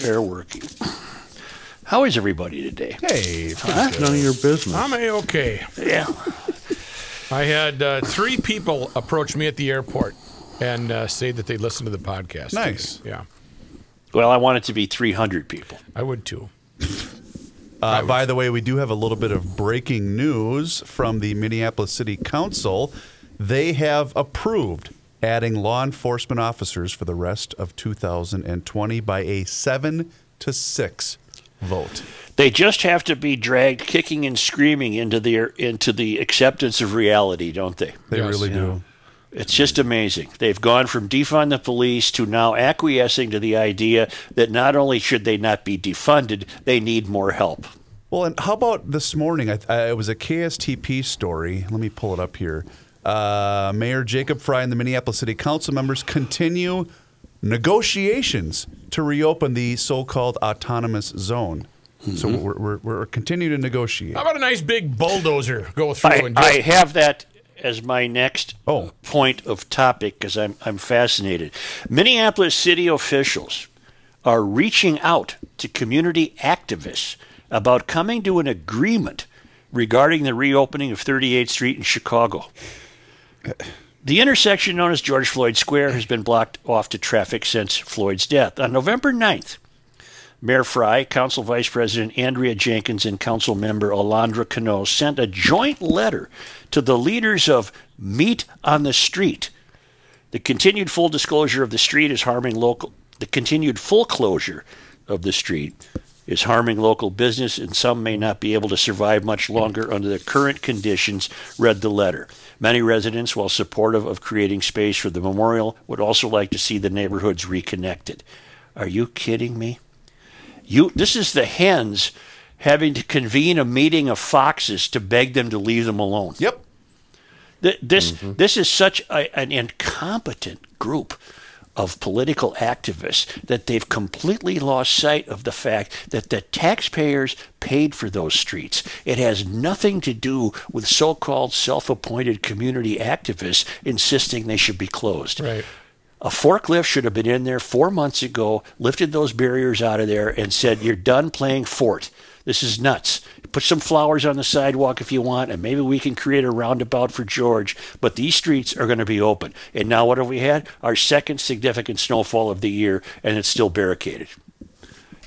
[SPEAKER 4] They're working. How is everybody today?
[SPEAKER 1] hey,
[SPEAKER 2] None of your business.
[SPEAKER 3] I'm a okay.
[SPEAKER 4] Yeah.
[SPEAKER 3] I had uh, three people approach me at the airport and uh, say that they listened to the podcast.
[SPEAKER 1] Nice.
[SPEAKER 3] Yeah,
[SPEAKER 4] Well, I want it to be 300 people.
[SPEAKER 3] I would too.
[SPEAKER 1] Uh, by the way, we do have a little bit of breaking news from the Minneapolis City Council. They have approved adding law enforcement officers for the rest of 2020 by a seven to six vote.
[SPEAKER 4] They just have to be dragged kicking and screaming into the into the acceptance of reality, don't they?
[SPEAKER 1] They
[SPEAKER 3] Yes.
[SPEAKER 1] really do.
[SPEAKER 4] It's just amazing. They've gone from defund the police to now acquiescing to the idea that not only should they not be defunded, they need more help.
[SPEAKER 1] Well, and how about this morning? I, I, it was a KSTP story. Let me pull it up here. Uh, Mayor Jacob Fry and the Minneapolis City Council members continue negotiations to reopen the so-called autonomous zone. So
[SPEAKER 4] Mm-hmm.
[SPEAKER 1] we're, we're, we're continuing to negotiate.
[SPEAKER 3] How about a nice big bulldozer go through
[SPEAKER 4] I,
[SPEAKER 3] and
[SPEAKER 4] I have that as my next
[SPEAKER 1] Oh.
[SPEAKER 4] point of topic because I'm, I'm fascinated. Minneapolis city officials are reaching out to community activists about coming to an agreement regarding the reopening of 38th Street in Chicago. The intersection known as George Floyd Square has been blocked off to traffic since Floyd's death. On November 9th, Mayor Fry, Council Vice President Andrea Jenkins, and Council Member Alondra Cano sent a joint letter to the leaders of Meet on the Street. The continued full disclosure of the street is harming local. The continued full closure of the street is harming local business, and some may not be able to survive much longer under the current conditions. Read the letter. Many residents, while supportive of creating space for the memorial, would also like to see the neighborhoods reconnected. Are you kidding me? You this is the hens having to convene a meeting of foxes to beg them to leave them alone.
[SPEAKER 1] Yep.
[SPEAKER 4] Th- This mm-hmm. this is such a, an incompetent group of political activists that they've completely lost sight of the fact that the taxpayers paid for those streets. It has nothing to do with so-called self-appointed community activists insisting they should be closed.
[SPEAKER 3] Right.
[SPEAKER 4] A forklift should have been in there four months ago, lifted those barriers out of there, and said, You're done playing fort. This is nuts. Put some flowers on the sidewalk if you want, and maybe we can create a roundabout for George. But these streets are going to be open. And now, what have we had? Our second significant snowfall of the year, and it's still barricaded.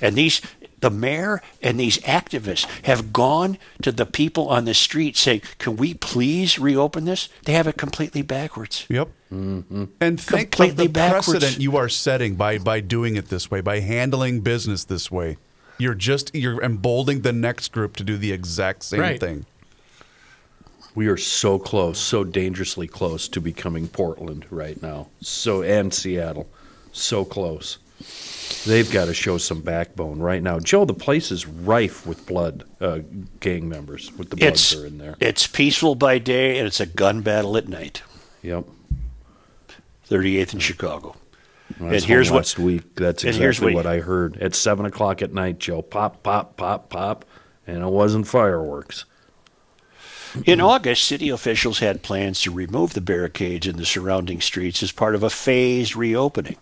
[SPEAKER 4] And these, the mayor and these activists have gone to the people on the street saying, Can we please reopen this? They have it completely backwards.
[SPEAKER 1] Yep. Mm-hmm. And think
[SPEAKER 4] Completely
[SPEAKER 1] of the
[SPEAKER 4] backwards.
[SPEAKER 1] precedent you are setting by by doing it this way, by handling business this way. You're just you're emboldening the next group to do the exact same
[SPEAKER 3] Right.
[SPEAKER 1] thing.
[SPEAKER 2] We are so close, so dangerously close to becoming Portland right now. So and Seattle, so close. They've got to show some backbone right now. Joe, the place is rife with blood, uh, gang members with the bloods
[SPEAKER 4] It's,
[SPEAKER 2] are in there.
[SPEAKER 4] it's peaceful by day, and it's a gun battle at night.
[SPEAKER 2] Yep.
[SPEAKER 4] 38th in Chicago.
[SPEAKER 2] Well,
[SPEAKER 4] And
[SPEAKER 2] that's
[SPEAKER 4] here's what-
[SPEAKER 2] last week. That's exactly
[SPEAKER 4] here's what-
[SPEAKER 2] what I heard at seven o'clock at night, Joe. Pop, pop, pop, pop, and it wasn't fireworks.
[SPEAKER 4] In August, city officials had plans to remove the barricades in the surrounding streets as part of a phased reopening,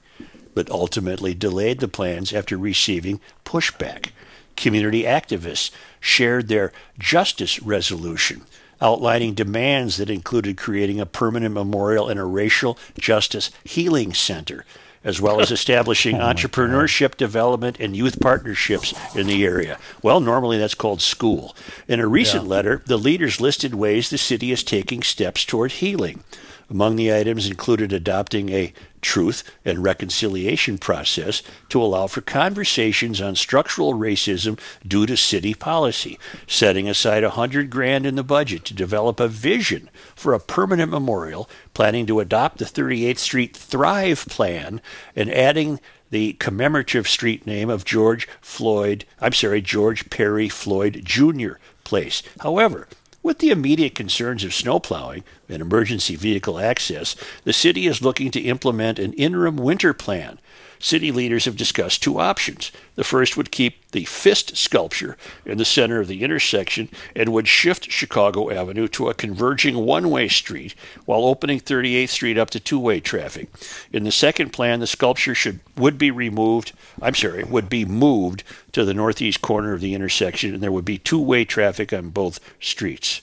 [SPEAKER 4] but ultimately delayed the plans after receiving pushback. Community activists shared their justice resolution, outlining demands that included creating a permanent memorial and a racial justice healing center, as well as oh establishing entrepreneurship development and youth partnerships in the area. Well, normally that's called school. In a recent letter, the leaders listed ways the city is taking steps toward healing. Among the items included adopting a truth and reconciliation process to allow for conversations on structural racism due to city policy, setting aside a hundred grand in the budget to develop a vision for a permanent memorial, planning to adopt the 38th Street Thrive Plan, and adding the commemorative street name of George Floyd, I'm sorry, George Perry Floyd Jr. Place. However, with the immediate concerns of snowplowing and emergency vehicle access, the city is looking to implement an interim winter plan. City leaders have discussed two options. The first would keep the fist sculpture in the center of the intersection and would shift Chicago Avenue to a converging one way street while opening 38th Street up to two way traffic. In the second plan, the sculpture should would be removed, I'm sorry, would be moved to the northeast corner of the intersection and there would be two way traffic on both streets.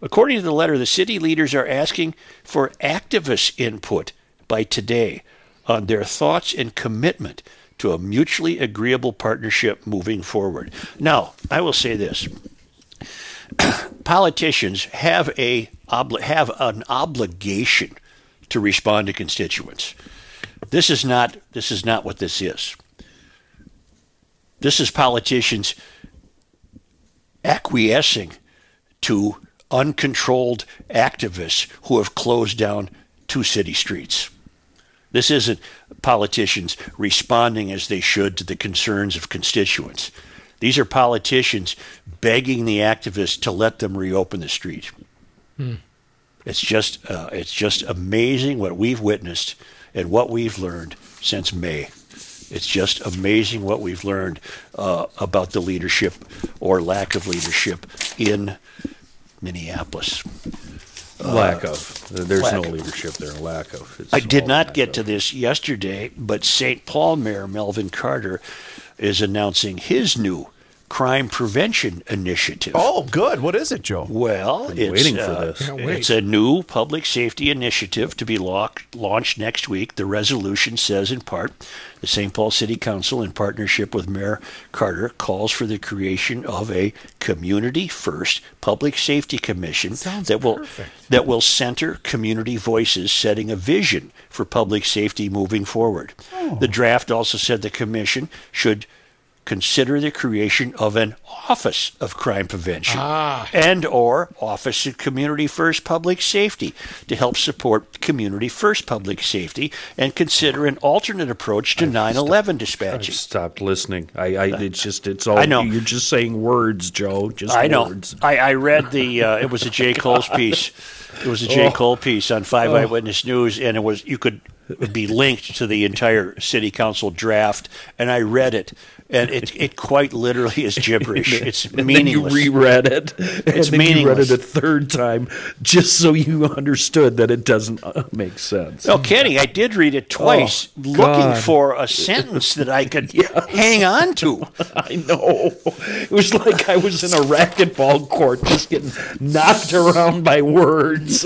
[SPEAKER 4] According to the letter, the city leaders are asking for activist input by today on their thoughts and commitment to a mutually agreeable partnership moving forward. Now, I will say this. Politicians have a have an obligation to respond to constituents. This is not this is not what this is. This is politicians acquiescing to uncontrolled activists who have closed down two city streets. This isn't politicians responding as they should to the concerns of constituents. These are politicians begging the activists to let them reopen the street. It's just uh, it's just amazing what we've witnessed and what we've learned since May. It's just amazing what we've learned uh, about the leadership or lack of leadership in Minneapolis.
[SPEAKER 2] Uh, lack of. There's
[SPEAKER 4] lack
[SPEAKER 2] no
[SPEAKER 4] of.
[SPEAKER 2] leadership there. Lack of. It's
[SPEAKER 4] I did not get
[SPEAKER 2] of.
[SPEAKER 4] to this yesterday, but St. Paul Mayor Melvin Carter is announcing his new crime prevention initiative.
[SPEAKER 1] Oh, good. What is it, Joe?
[SPEAKER 4] Well, it's,
[SPEAKER 2] waiting for
[SPEAKER 4] uh,
[SPEAKER 2] this.
[SPEAKER 4] It's a new public safety initiative to be lock, launched next week. The resolution says, in part, the St. Paul City Council, in partnership with Mayor Carter, calls for the creation of a community-first public safety commission
[SPEAKER 3] Sounds
[SPEAKER 4] that will
[SPEAKER 3] perfect.
[SPEAKER 4] that will center community voices, setting a vision for public safety moving forward. The draft also said the commission should consider the creation of an office of crime prevention and or office of community first public safety to help support community first public safety and consider an alternate approach to 9/11
[SPEAKER 2] I've stopped listening. I, I it's just it's all
[SPEAKER 4] I know.
[SPEAKER 2] you're just saying words, Joe. Just
[SPEAKER 4] I know.
[SPEAKER 2] words.
[SPEAKER 4] I, I read the. Uh, it was a J. Cole's piece. It was a J. Cole piece on Five Eyewitness News, and it was you could it would be linked to the entire city council draft, and I read it, and it it quite literally is gibberish. It's
[SPEAKER 2] and
[SPEAKER 4] meaningless.
[SPEAKER 2] then you reread it.
[SPEAKER 4] It's
[SPEAKER 2] and then you read it a third time just so you understood that it doesn't uh, make sense.
[SPEAKER 4] No kidding. I did read it twice,
[SPEAKER 2] Oh,
[SPEAKER 4] looking for a sentence that I could hang on to.
[SPEAKER 2] I know. It was like I was in a racquetball court just getting knocked around by words.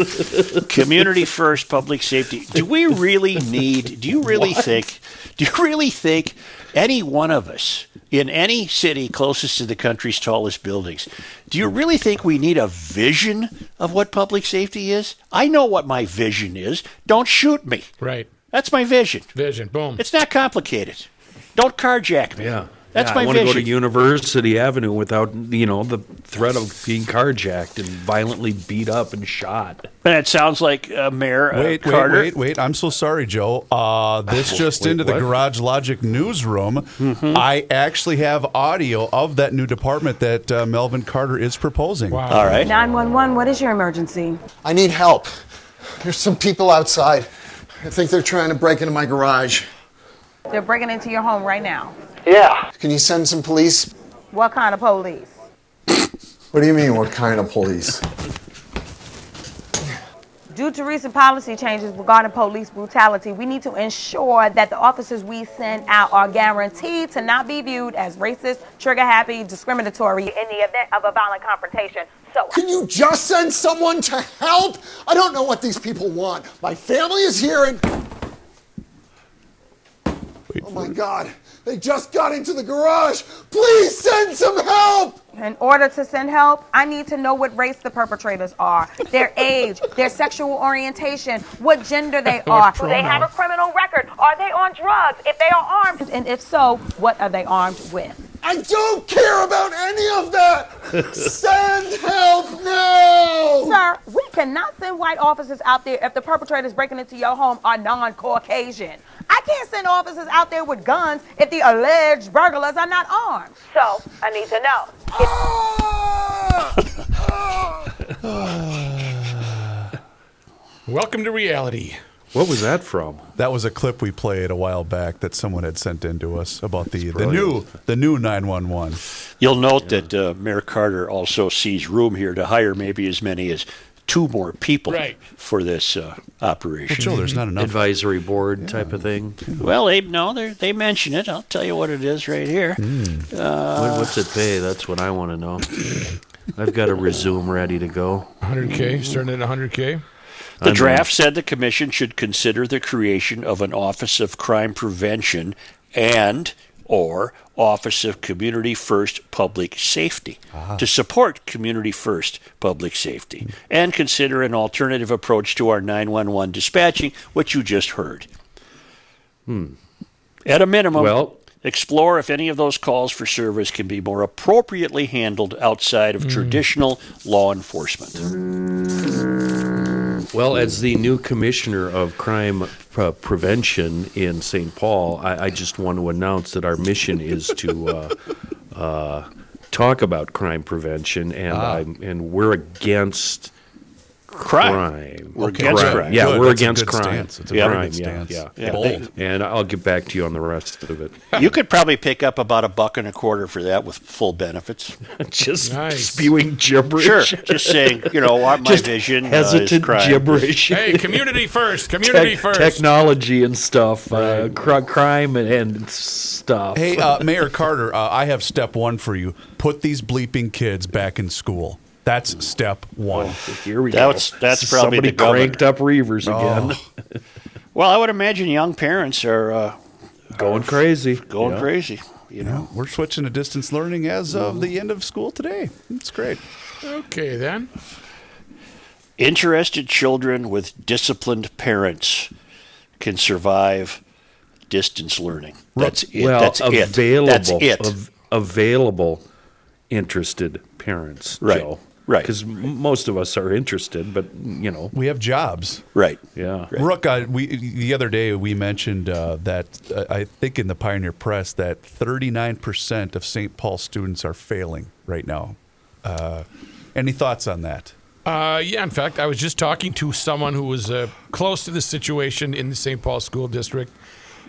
[SPEAKER 4] Community first, public safety. Do we really need? Do you really think? Do you really think any one of us in any city closest to the country's tallest buildings? Do you really think we need a vision of what public safety is? I know what my vision is. Don't shoot me.
[SPEAKER 3] Right.
[SPEAKER 4] That's my vision.
[SPEAKER 3] Vision. Boom.
[SPEAKER 4] It's not complicated. Don't carjack me.
[SPEAKER 2] Yeah.
[SPEAKER 4] That's
[SPEAKER 2] Yeah,
[SPEAKER 4] my
[SPEAKER 2] I want to go to
[SPEAKER 4] vision.
[SPEAKER 2] University Avenue without, you know, the threat of being carjacked and violently beat up and shot.
[SPEAKER 4] And it sounds like uh, Mayor uh,
[SPEAKER 1] Wait,
[SPEAKER 4] Carter.
[SPEAKER 1] wait, wait, wait. I'm so sorry, Joe. Uh, this just
[SPEAKER 2] Wait,
[SPEAKER 1] into the
[SPEAKER 2] what?
[SPEAKER 1] Garage Logic newsroom. I actually have audio of that new department that uh, Melvin Carter is proposing.
[SPEAKER 3] wow.
[SPEAKER 4] All right.
[SPEAKER 7] 911, what is your emergency?
[SPEAKER 8] I need help. There's some people outside. I think they're trying to break into my garage.
[SPEAKER 7] They're breaking into your home right now.
[SPEAKER 8] Yeah. Can you send some police?
[SPEAKER 7] What kind of police?
[SPEAKER 8] What do you mean, what kind of police?
[SPEAKER 7] Due to recent policy changes regarding police brutality, we need to ensure that the officers we send out are guaranteed to not be viewed as racist, trigger happy, discriminatory in the event of a violent confrontation. So,
[SPEAKER 8] Can you just send someone to help? I don't know what these people want. My family is here and. Oh my god, they just got into the garage. Please send some help!
[SPEAKER 7] in order to send help, I need to know what race the perpetrators are, their age, their sexual orientation, what gender they are. Do they have a criminal record? Are they on drugs? If they are armed, and if so, what are they armed with?
[SPEAKER 8] I don't care about any of that! send help now!
[SPEAKER 7] Sir, we cannot send white officers out there if the perpetrators breaking into your home are non-Caucasian. I can't send officers out there with guns if the alleged burglars are not armed. So, I need to know.
[SPEAKER 3] Welcome to reality.
[SPEAKER 2] What was that from?
[SPEAKER 1] That was a clip we played a while back that someone had sent in to us about the, the new the new 911.
[SPEAKER 4] You'll note that uh, Mayor Carter also sees room here to hire maybe as many as two more people
[SPEAKER 3] Right.
[SPEAKER 4] for this uh, operation.
[SPEAKER 1] Joe, there's not enough.
[SPEAKER 2] Advisory board type of thing.
[SPEAKER 4] Well, they no, they they mention it. I'll tell you what it is right here.
[SPEAKER 2] What, what's it pay? That's what I want to know. I've got a resume ready to go.
[SPEAKER 3] 100K, starting at 100K.
[SPEAKER 4] The draft said the commission should consider the creation of an Office of Crime Prevention and or Office of Community First Public Safety ah. to support Community First Public Safety and consider an alternative approach to our 911 dispatching, which you just heard. Hmm. At a minimum,
[SPEAKER 2] Well-
[SPEAKER 4] explore if any of those calls for service can be more appropriately handled outside of hmm. traditional law enforcement.
[SPEAKER 2] Well, as the new commissioner of crime pre- prevention in St. Paul, I, I just want to announce that our mission is to uh, uh, talk about crime prevention, and I'm, and we're against
[SPEAKER 4] crime. We're against
[SPEAKER 1] good.
[SPEAKER 4] crime.
[SPEAKER 2] Yeah,
[SPEAKER 1] Good.
[SPEAKER 2] we're
[SPEAKER 1] That's
[SPEAKER 2] against crime.
[SPEAKER 1] stance. It's a
[SPEAKER 4] Yeah.
[SPEAKER 2] crime. Yeah,
[SPEAKER 1] stance.
[SPEAKER 2] yeah.
[SPEAKER 4] Yeah.
[SPEAKER 1] Bold.
[SPEAKER 2] And I'll get back to you on the rest of it.
[SPEAKER 4] You could probably pick up about a buck and a quarter for that with full benefits.
[SPEAKER 2] Just
[SPEAKER 3] Nice.
[SPEAKER 2] spewing gibberish.
[SPEAKER 4] Sure, just saying, you know, what my
[SPEAKER 2] Just
[SPEAKER 4] vision uh, is
[SPEAKER 2] hesitant
[SPEAKER 4] crime.
[SPEAKER 2] gibberish.
[SPEAKER 3] Hey, community first. Community
[SPEAKER 2] Tech-
[SPEAKER 3] first.
[SPEAKER 2] technology and stuff, uh, cr- crime and, and stuff.
[SPEAKER 1] Hey, uh, Mayor Carter, uh, I have step one for you. Put these bleeping kids back in school. That's step one.
[SPEAKER 2] here we
[SPEAKER 4] That's-
[SPEAKER 2] go.
[SPEAKER 4] that's probably
[SPEAKER 2] somebody
[SPEAKER 4] the
[SPEAKER 2] cranked up Reavers again,
[SPEAKER 4] Well, I would imagine young parents are uh,
[SPEAKER 2] going crazy,
[SPEAKER 4] going
[SPEAKER 2] Yeah.
[SPEAKER 4] crazy. You know,
[SPEAKER 1] We're switching to distance learning as of the end of school today. It's great.
[SPEAKER 3] Okay, then.
[SPEAKER 4] interested children with disciplined parents can survive distance learning. That's it.
[SPEAKER 2] Well,
[SPEAKER 4] That's
[SPEAKER 2] available,
[SPEAKER 4] it. That's it.
[SPEAKER 2] av- available, interested parents,
[SPEAKER 4] Right,
[SPEAKER 2] Joe.
[SPEAKER 4] Right.
[SPEAKER 2] Because most of us are interested, but you know,
[SPEAKER 1] We have jobs.
[SPEAKER 4] right.
[SPEAKER 2] yeah.
[SPEAKER 1] Rook, uh, we the other day we mentioned uh, that uh, I think in the Pioneer Press that 39% of St. Paul students are failing right now. Uh, any thoughts on that?
[SPEAKER 3] Uh, yeah, in fact, I was just talking to someone who was uh, close to the situation in the St. Paul School District,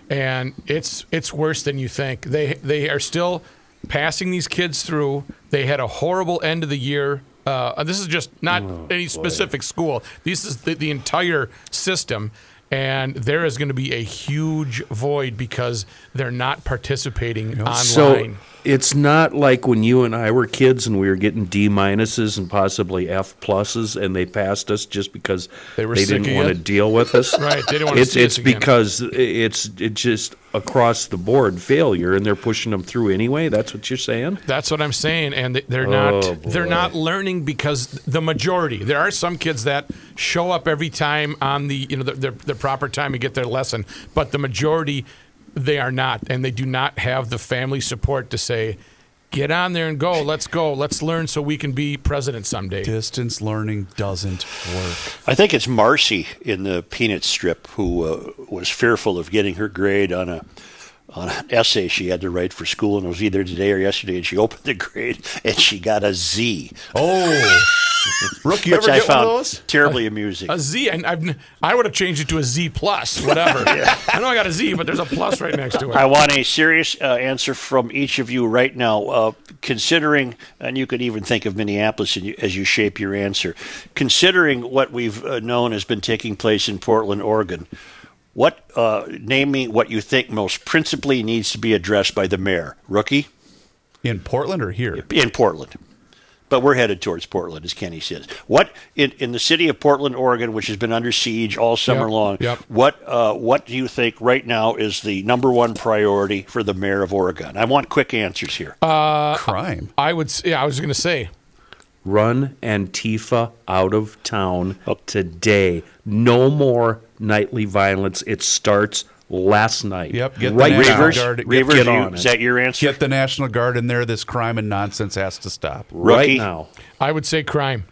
[SPEAKER 3] and it's it's worse than you think. They they are still passing these kids through. They had a horrible end of the year. Uh, this is just not any specific school. This is the, the entire system, and there is going to be a huge void because they're not participating online.
[SPEAKER 2] So it's not like when you and I were kids and we were getting D minuses and possibly F pluses, and they passed us just because
[SPEAKER 1] They were
[SPEAKER 2] didn't want to deal with us.
[SPEAKER 3] Right, they didn't wanna
[SPEAKER 2] It's
[SPEAKER 3] us
[SPEAKER 2] it's because it's it's just across the board failure, and they're pushing them through anyway. That's what you're saying.
[SPEAKER 3] That's what I'm saying, and they're not
[SPEAKER 2] Oh,
[SPEAKER 3] they're not learning because the majority. There are some kids that show up every time on the you know the, the, the proper time to get their lesson, but the majority they are not, and they do not have the family support to say, "Get on there and go. Let's go. Let's learn so we can be president someday."
[SPEAKER 1] Distance learning doesn't work.
[SPEAKER 4] I think it's Marcy in the Peanut strip who uh, was fearful of getting her grade on a on an essay she had to write for school, and it was either today or yesterday. And she opened the grade and she got a Z,
[SPEAKER 1] Oh, Rook, you
[SPEAKER 4] which
[SPEAKER 1] ever
[SPEAKER 4] I
[SPEAKER 1] get one of those?
[SPEAKER 4] terribly amusing.
[SPEAKER 3] A Z, and I've, I would have changed it to a Z plus, whatever. I know I got a Z, but there's a plus right next to it.
[SPEAKER 4] I want a serious uh, answer from each of you right now, uh, considering, and you could even think of Minneapolis in as you shape your answer, considering what we've uh, known has been taking place in Portland, Oregon. What uh, name me what you think most principally needs to be addressed by the mayor, rookie
[SPEAKER 1] In Portland or here?
[SPEAKER 4] in Portland. But we're headed towards Portland, as Kenny says. What in, in the city of Portland, Oregon, which has been under siege all summer
[SPEAKER 3] Yep,
[SPEAKER 4] long?
[SPEAKER 3] yep.
[SPEAKER 4] What uh, what do you think right now is the number one priority for the mayor of Oregon? I want quick answers here.
[SPEAKER 1] Crime.
[SPEAKER 3] I would, s- yeah, I was going to say,
[SPEAKER 2] Run Antifa out of town today. No more nightly violence. It starts last night.
[SPEAKER 1] Yep, get the National.
[SPEAKER 4] Reavers,
[SPEAKER 1] Guard-
[SPEAKER 4] Reavers,
[SPEAKER 2] get
[SPEAKER 4] you-
[SPEAKER 2] on
[SPEAKER 4] is that your answer?
[SPEAKER 1] Get the National Guard in there. This crime and nonsense has to stop.
[SPEAKER 2] right
[SPEAKER 4] Rookie?
[SPEAKER 2] now.
[SPEAKER 3] I would say crime.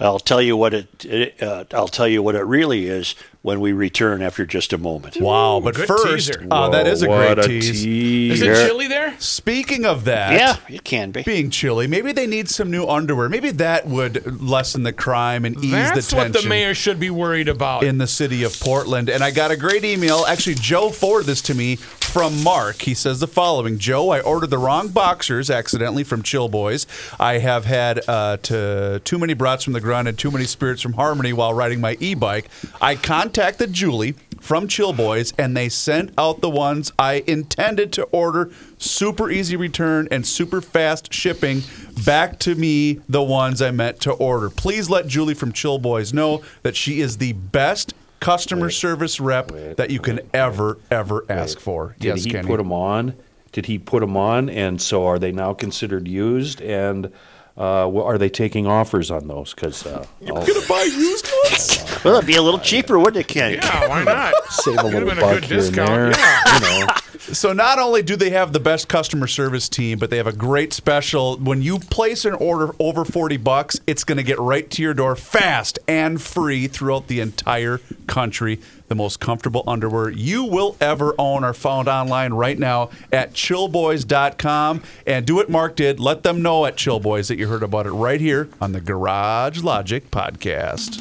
[SPEAKER 4] I'll tell you what it. it uh, I'll tell you what it really is when we return after just a moment.
[SPEAKER 1] Wow, but
[SPEAKER 3] good
[SPEAKER 1] first,
[SPEAKER 3] teaser.
[SPEAKER 1] uh, that is a
[SPEAKER 2] What
[SPEAKER 1] great
[SPEAKER 2] a
[SPEAKER 1] tease.
[SPEAKER 3] Is it chilly there?
[SPEAKER 1] Speaking of that,
[SPEAKER 4] Yeah, it can be.
[SPEAKER 1] being chilly, maybe they need some new underwear. Maybe that would lessen the crime and ease
[SPEAKER 3] That's
[SPEAKER 1] the tension.
[SPEAKER 3] That's what the mayor should be worried about.
[SPEAKER 1] in the city of Portland. And I got a great email. Actually, Joe forwarded this to me from Mark. He says the following Joe, I ordered the wrong boxers accidentally from Chill Boys. I have had uh, to, too many brats from the ground and too many spirits from Harmony while riding my e bike. I contacted Julie from Chill Boys and they sent out the ones I intended to order. Super easy return and super fast shipping back to me, the ones I meant to order. Please let Julie from Chill Boys know that she is the best customer service rep that you can ever, ever ask for.
[SPEAKER 2] Did
[SPEAKER 1] yes,
[SPEAKER 2] he
[SPEAKER 1] Kenny.
[SPEAKER 2] put them on? Did he put them on? And so are they now considered used? And uh, are they taking offers on those? Because uh, I'll
[SPEAKER 1] gonna buy used ones?
[SPEAKER 4] Well, it'd be a little cheaper, wouldn't it, Kenny?
[SPEAKER 3] yeah, why not?
[SPEAKER 2] save a little
[SPEAKER 3] been a
[SPEAKER 2] buck
[SPEAKER 3] good
[SPEAKER 2] here and
[SPEAKER 3] discount,
[SPEAKER 2] there.
[SPEAKER 3] yeah.
[SPEAKER 2] You know,
[SPEAKER 1] So not only do they have the best customer service team, but they have a great special. When you place an order over 40 bucks, it's going to get right to your door fast and free throughout the entire country. The most comfortable underwear you will ever own are found online right now at chillboys.com. And do what Mark did. Let them know at Chillboys that you heard about it right here on the Garage Logic podcast.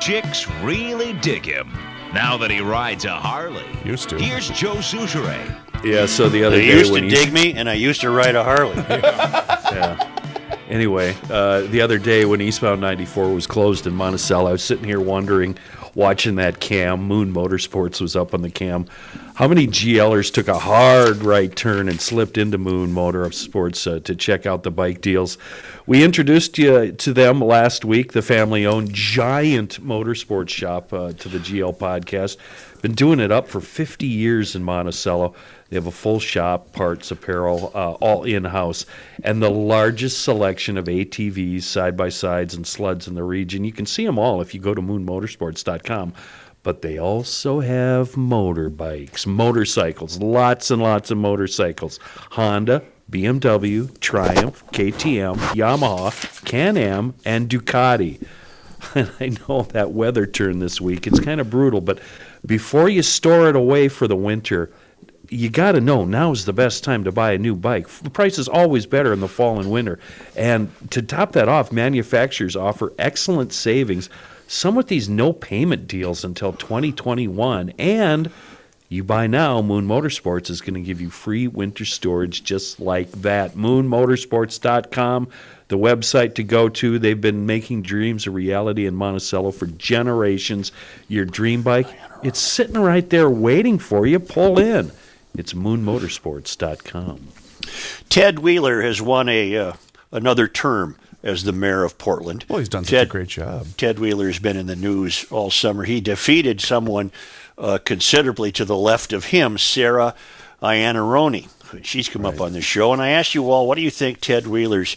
[SPEAKER 9] Chicks really dig him. Now that he rides a Harley.
[SPEAKER 1] Used to.
[SPEAKER 9] Here's Joe Soucheray.
[SPEAKER 2] Yeah, so the other
[SPEAKER 4] They
[SPEAKER 2] day
[SPEAKER 4] used
[SPEAKER 2] when
[SPEAKER 4] to
[SPEAKER 2] he-
[SPEAKER 4] dig me, and I used to ride a Harley. Yeah.
[SPEAKER 2] Anyway, uh, the other day when Eastbound 94 was closed in Monticello, I was sitting here wondering, watching that cam. Moon Motorsports was up on the cam. How many GLers took a hard right turn and slipped into Moon Motorsports uh, to check out the bike deals? We introduced you to them last week, the family owned giant motorsports shop uh, to the GL podcast. Been doing it up for 50 years in Monticello. They have a full shop, parts, apparel, uh, all in house, and the largest selection of ATVs, side by sides, and sleds in the region. You can see them all if you go to moonmotorsports.com. But they also have motorbikes, motorcycles, lots and lots of motorcycles. Honda, BMW, Triumph, KTM, Yamaha, Can Am, and Ducati. And I know that weather turn this week. It's kind of brutal, but before you store it away for the winter, you got to know now is the best time to buy a new bike. The price is always better in the fall and winter. And to top that off, manufacturers offer excellent savings, some with these no payment deals until 2021. And you buy now, Moon Motorsports is going to give you free winter storage just like that. MoonMotorsports.com, the website to go to. They've been making dreams a reality in Monticello for generations. Your dream bike, it's sitting right there waiting for you. Pull in. It's MoonMotorsports.com.
[SPEAKER 4] Ted Wheeler has won a uh, another term as the mayor of Portland.
[SPEAKER 1] Well, he's done such
[SPEAKER 4] Ted,
[SPEAKER 1] a great job.
[SPEAKER 4] Ted Wheeler's been in the news all summer. He defeated someone uh, considerably to the left of him, Sarah Iannarone. She's come up on the show, and I asked you all, what do you think Ted Wheeler's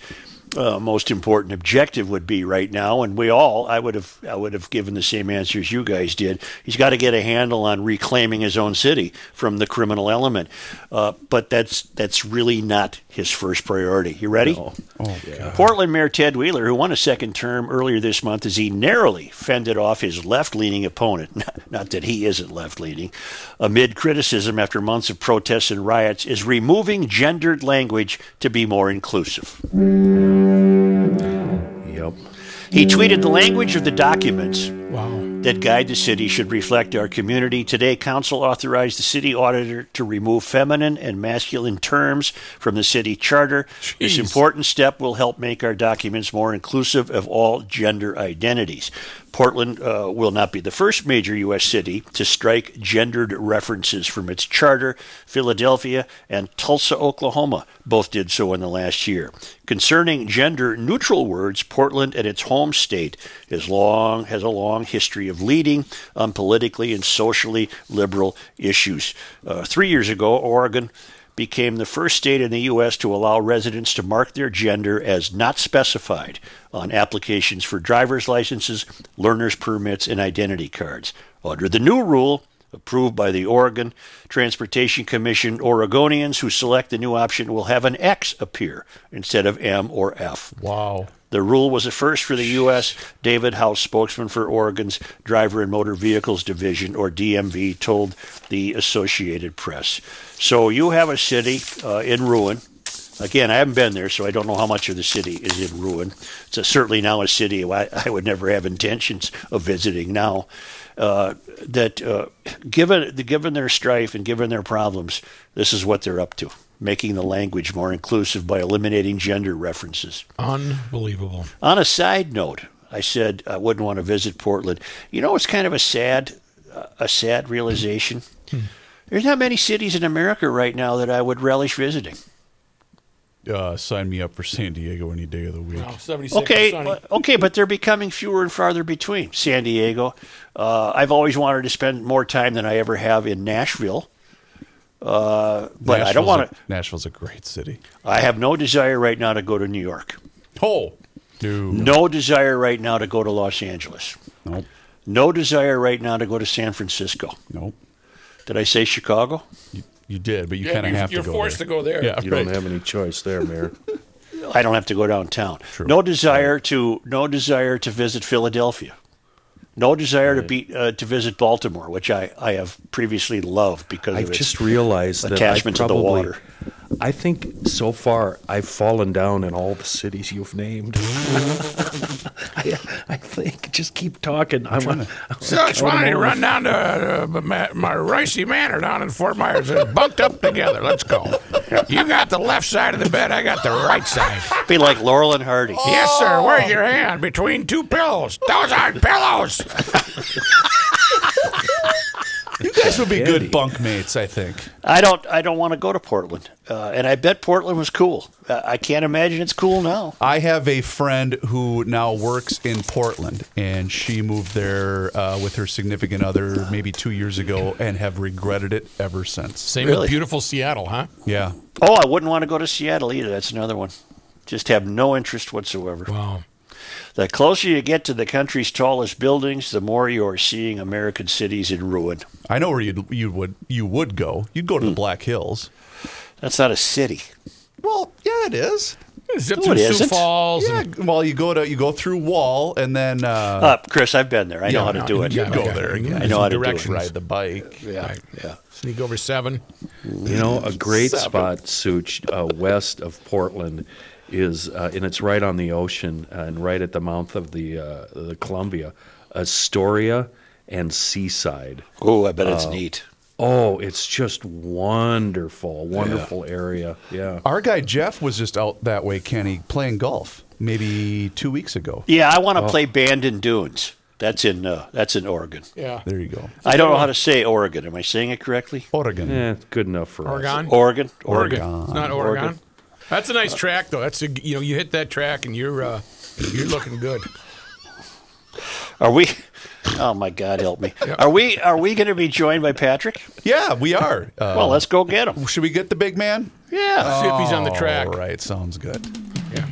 [SPEAKER 4] uh, most important objective would be right now? And we all, I would have, I would have given the same answers you guys did. He's got to get a handle on reclaiming his own city from the criminal element, uh, but that's that's really not his first priority. You ready?
[SPEAKER 1] Oh, God.
[SPEAKER 4] Portland Mayor Ted Wheeler, who won a second term earlier this month, as he narrowly fended off his left leaning opponent, not that he isn't left leaning, amid criticism after months of protests and riots, is removing gendered language to be more inclusive.
[SPEAKER 2] Yep.
[SPEAKER 4] He tweeted the language of the documents
[SPEAKER 3] Wow.
[SPEAKER 4] that guide the city should reflect our community. Today, council authorized the city auditor to remove feminine and masculine terms from the city charter. This important step will help make our documents more inclusive of all gender identities. Portland uh, will not be the first major U.S. city to strike gendered references from its charter. Philadelphia and Tulsa, Oklahoma both did so in the last year. Concerning gender neutral words, Portland and its home state is long has a long history of leading on politically and socially liberal issues. Uh, three years ago, Oregon became the first state in the U.S. to allow residents to mark their gender as not specified on applications for driver's licenses, learner's permits, and identity cards. Under the new rule, approved by the Oregon Transportation Commission, Oregonians who select the new option will have an X appear instead of M or F.
[SPEAKER 3] Wow.
[SPEAKER 4] The rule was a first for the U.S. David House, spokesman for Oregon's Driver and Motor Vehicles Division, or DMV, told the Associated Press. So you have a city uh, in ruin. Again, I haven't been there, so I don't know how much of the city is in ruin. It's a, certainly now a city I, I would never have intentions of visiting now. Uh, that uh, given given their strife and given their problems, this is what they're up to, making the language more inclusive by eliminating gender references.
[SPEAKER 3] Unbelievable.
[SPEAKER 4] On a side note, I said I wouldn't want to visit Portland. You know, it's kind of a sad, a sad realization. There's not many cities in America right now that I would relish visiting.
[SPEAKER 1] Uh, sign me up for San Diego any day of the week.
[SPEAKER 3] Wow, 76
[SPEAKER 4] Okay, uh, okay, but they're becoming fewer and farther between. San Diego. Uh, I've always wanted to spend more time than I ever have in Nashville. Uh, but I don't want
[SPEAKER 1] a-
[SPEAKER 4] to.
[SPEAKER 1] Nashville's a great city.
[SPEAKER 4] I have no desire right now to go to New York.
[SPEAKER 3] Oh,
[SPEAKER 1] No,
[SPEAKER 4] No desire right now to go to Los Angeles.
[SPEAKER 1] nope,
[SPEAKER 4] No desire right now to go to San Francisco.
[SPEAKER 1] nope.
[SPEAKER 4] Did I say Chicago?
[SPEAKER 1] You, you did, but you
[SPEAKER 3] Yeah,
[SPEAKER 1] kind of have to
[SPEAKER 3] you're forced
[SPEAKER 1] there.
[SPEAKER 3] to go there.
[SPEAKER 1] Yeah,
[SPEAKER 2] You
[SPEAKER 1] right.
[SPEAKER 2] don't have any choice there, Mayor.
[SPEAKER 4] I don't have to go downtown.
[SPEAKER 1] True.
[SPEAKER 4] No desire to no desire to visit Philadelphia. No desire to be uh, to visit Baltimore, which I, I have previously loved because
[SPEAKER 2] I've
[SPEAKER 4] of its
[SPEAKER 2] just realized that I
[SPEAKER 4] attachment to the water.
[SPEAKER 2] I think so far I've fallen down in all the cities you've named. I, I think just keep talking. I'm, I'm
[SPEAKER 3] So it's why you run down to uh, my, my Ricey Manor down in Fort Myers. They're bunked up together. Let's go. You got the left side of the bed. I got the right side.
[SPEAKER 4] Be like Laurel and Hardy.
[SPEAKER 3] Yes, sir. Where's your hand? Between two pillows. Those aren't pillows.
[SPEAKER 1] You guys would be good bunk mates, I think.
[SPEAKER 4] I don't. I don't want to go to Portland, uh, and I bet Portland was cool. Uh, I can't imagine it's cool now.
[SPEAKER 1] I have a friend who now works in Portland, and she moved there uh, with her significant other maybe two years ago, and have regretted it ever since.
[SPEAKER 3] Same
[SPEAKER 4] Really?
[SPEAKER 3] with beautiful Seattle, huh?
[SPEAKER 1] Yeah,
[SPEAKER 4] Oh, I wouldn't want to go to Seattle either. That's another one. Just have no interest whatsoever.
[SPEAKER 3] Wow.
[SPEAKER 4] The closer you get to the country's tallest buildings, the more you are seeing American cities in ruin.
[SPEAKER 1] I know where you you would you would go. You'd go to the Black Hills.
[SPEAKER 4] That's not a city.
[SPEAKER 1] Well, yeah, it is.
[SPEAKER 3] Zip
[SPEAKER 4] No,
[SPEAKER 3] through
[SPEAKER 4] it
[SPEAKER 3] Sioux
[SPEAKER 4] isn't.
[SPEAKER 3] Falls.
[SPEAKER 1] Yeah,
[SPEAKER 3] and-
[SPEAKER 1] well, you go to you go through Wall, and then uh,
[SPEAKER 4] Uh, Chris, I've been there. I know
[SPEAKER 3] Yeah,
[SPEAKER 4] how to do it.
[SPEAKER 3] yeah,
[SPEAKER 1] you go there again.
[SPEAKER 4] I know how to do it.
[SPEAKER 1] Ride the bike.
[SPEAKER 4] Yeah,
[SPEAKER 3] Right.
[SPEAKER 4] yeah.
[SPEAKER 3] Sneak over seven.
[SPEAKER 2] You know, a great spot, Such, uh, west of Portland is, uh, and it's right on the ocean uh, and right at the mouth of the uh, the Columbia, Astoria and Seaside.
[SPEAKER 4] Oh, I bet it's neat.
[SPEAKER 2] Oh, it's just wonderful, wonderful area. Yeah.
[SPEAKER 1] Our guy Jeff was just out that way, Kenny, playing golf maybe two weeks ago.
[SPEAKER 4] Yeah, I want to play Bandon Dunes. That's in uh, that's in Oregon.
[SPEAKER 3] Yeah.
[SPEAKER 1] There you go,
[SPEAKER 4] I don't know how to say Oregon. Am I saying it correctly?
[SPEAKER 1] Oregon.
[SPEAKER 2] Yeah, good enough for us.
[SPEAKER 3] Oregon.
[SPEAKER 4] Oregon.
[SPEAKER 3] Oregon. It's not Oregon.
[SPEAKER 4] Oregon.
[SPEAKER 3] That's a nice track, though. That's a, you know you hit that track and you're uh, you're looking good.
[SPEAKER 4] Are we? Oh my God, help me! Are we? Are we going to be joined by Patrick?
[SPEAKER 1] Yeah, we are. Uh,
[SPEAKER 4] Well, let's go get him.
[SPEAKER 1] should we get the big man?
[SPEAKER 4] Yeah.
[SPEAKER 3] See if he's on the track.
[SPEAKER 1] All right, sounds good.
[SPEAKER 3] Yeah.